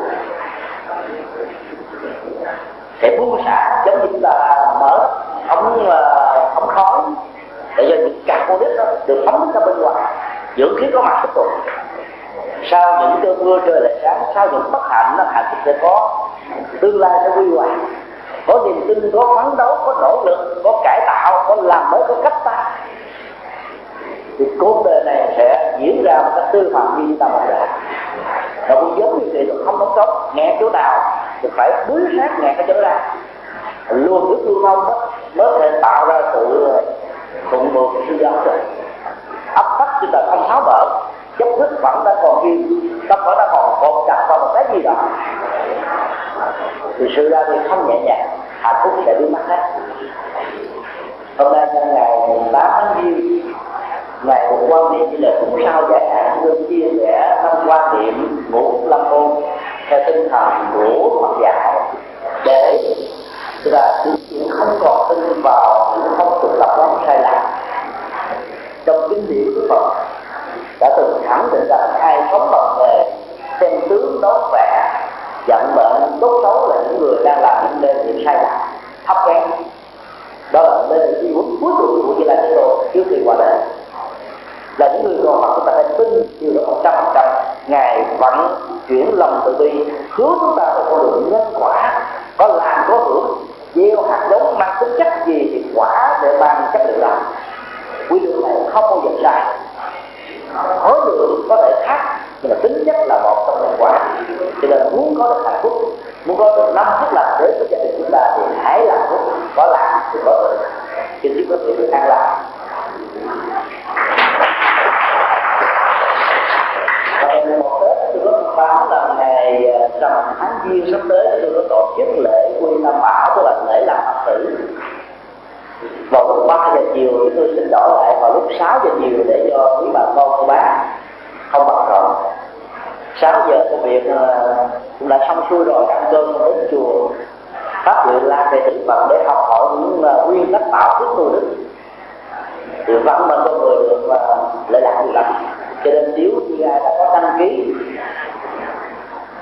Sẽ buông xả giống như là mở ống ờ, ống khói, để cho những carbonic đó được phóng ra bên ngoài, dưỡng khí có mặt tiếp tục sau những cơn mưa trời lại sáng, sau những bất hạnh nó hạnh phúc sẽ có, tương lai sẽ quy hoạch có niềm tin, có phấn đấu, có nỗ lực, có cải tạo, có làm mới, có cách ta. Thì cuộc đời này sẽ diễn ra một cách tư phạm như ta mong đợi. Nó cũng giống như vậy không đóng cốc nghe chỗ nào thì phải bứt sát nghe cái chỗ ra luôn nước lưu thông đó, mới thể tạo ra sự ờ, thuận buộc sự giáo rồi ấp tắc chúng ta không tháo mở chấp thức vẫn đang còn ghi tâm vẫn đang còn cột chặt vào một cái gì đó. Thì sự ra thì không nhẹ nhàng, hạnh phúc sẽ biến mất hết. Hôm nay là ngày 8 tháng giêng, ngày một quan niệm như là cũng sao giải hạn tôi chia sẻ năm quan niệm ngũ lâm môn theo tinh thần của Phật giáo để chúng ta không còn tin vào những phong tục tập quán sai lạc. Trong kinh điển của Phật đã từng khẳng định rằng ai sống bằng nghề, xem tướng đón vẻ, giận bệnh, tốt xấu là những người đang làm những nên niệm sai lầm, thấp kém. Đó là nên đi huấn cuối cùng của như là thế độ trước khi qua đời. Là những người còn mặt chúng ta phải tin điều đó một trăm phần trăm ngài vẫn chuyển lòng từ bi, hướng chúng ta vào con đường nhân quả, có làm, có hưởng. Gieo hạt giống mang tính chất gì thì quả để mang chất lượng đó quy luật này không bao giờ sai khối lượng có thể khác, nhưng mà tính chất là một trong nhân quả cho nên muốn có được hạnh phúc, muốn có được năm phút làm đến với gia đình chúng ta thì hãy làm phúc, có làm thì có được. Thì chúng có thể được an lạc. Ngày một tết, tôi có thông báo là ngày ờ, rằm tháng giêng sắp tới, tôi có tổ chức lễ quy tam bảo, tức là lễ làm phật tử vào lúc 3 giờ chiều chúng tôi xin đổi lại vào lúc 6 giờ chiều để cho quý bà con, cô bác không bận rộn. 6 giờ công việc ờ, cũng đã xong xuôi rồi, ăn cơm đến chùa pháp luyện la về tự phật để học hỏi những ờ, nguyên tắc tạo thức tu đức. Thì vẫn mà con người được lợi lạc nhiều lắm. Cho nên nếu như ai đã có đăng ký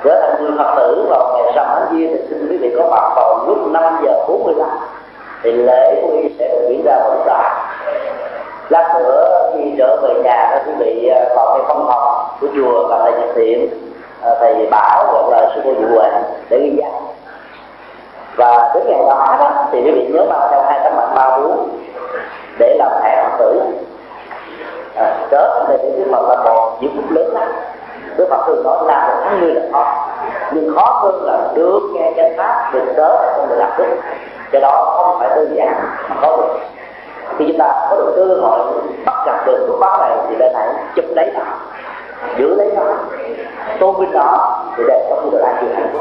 trở thành người phật tử vào ngày rằm tháng giêng thì xin quý vị có mặt vào lúc 5 giờ 45 thì lễ quy sẽ được diễn ra vào lúc lát nữa khi trở về nhà các quý vị vào cái phong phòng của chùa và thầy nhật thiện à, thầy bảo hoặc là sư cô dụ huệ để ghi danh. Và đến ngày đó đó thì quý vị nhớ mang theo hai tấm mặt ba bốn để làm thẻ phật tử. À, trở về để cái phật là một những phút lớn lắm. Đức phật thường nói làm một tháng như là khó. Nhưng khó hơn là được nghe chánh pháp được tới không được làm đức do đó không phải đơn giản mà có được. Khi chúng ta có được cơ hội bắt gặp được cái báo này thì lên hãy chụp lấy nó, giữ lấy nó, tôn vinh nó thì để có được an vui hạnh phúc.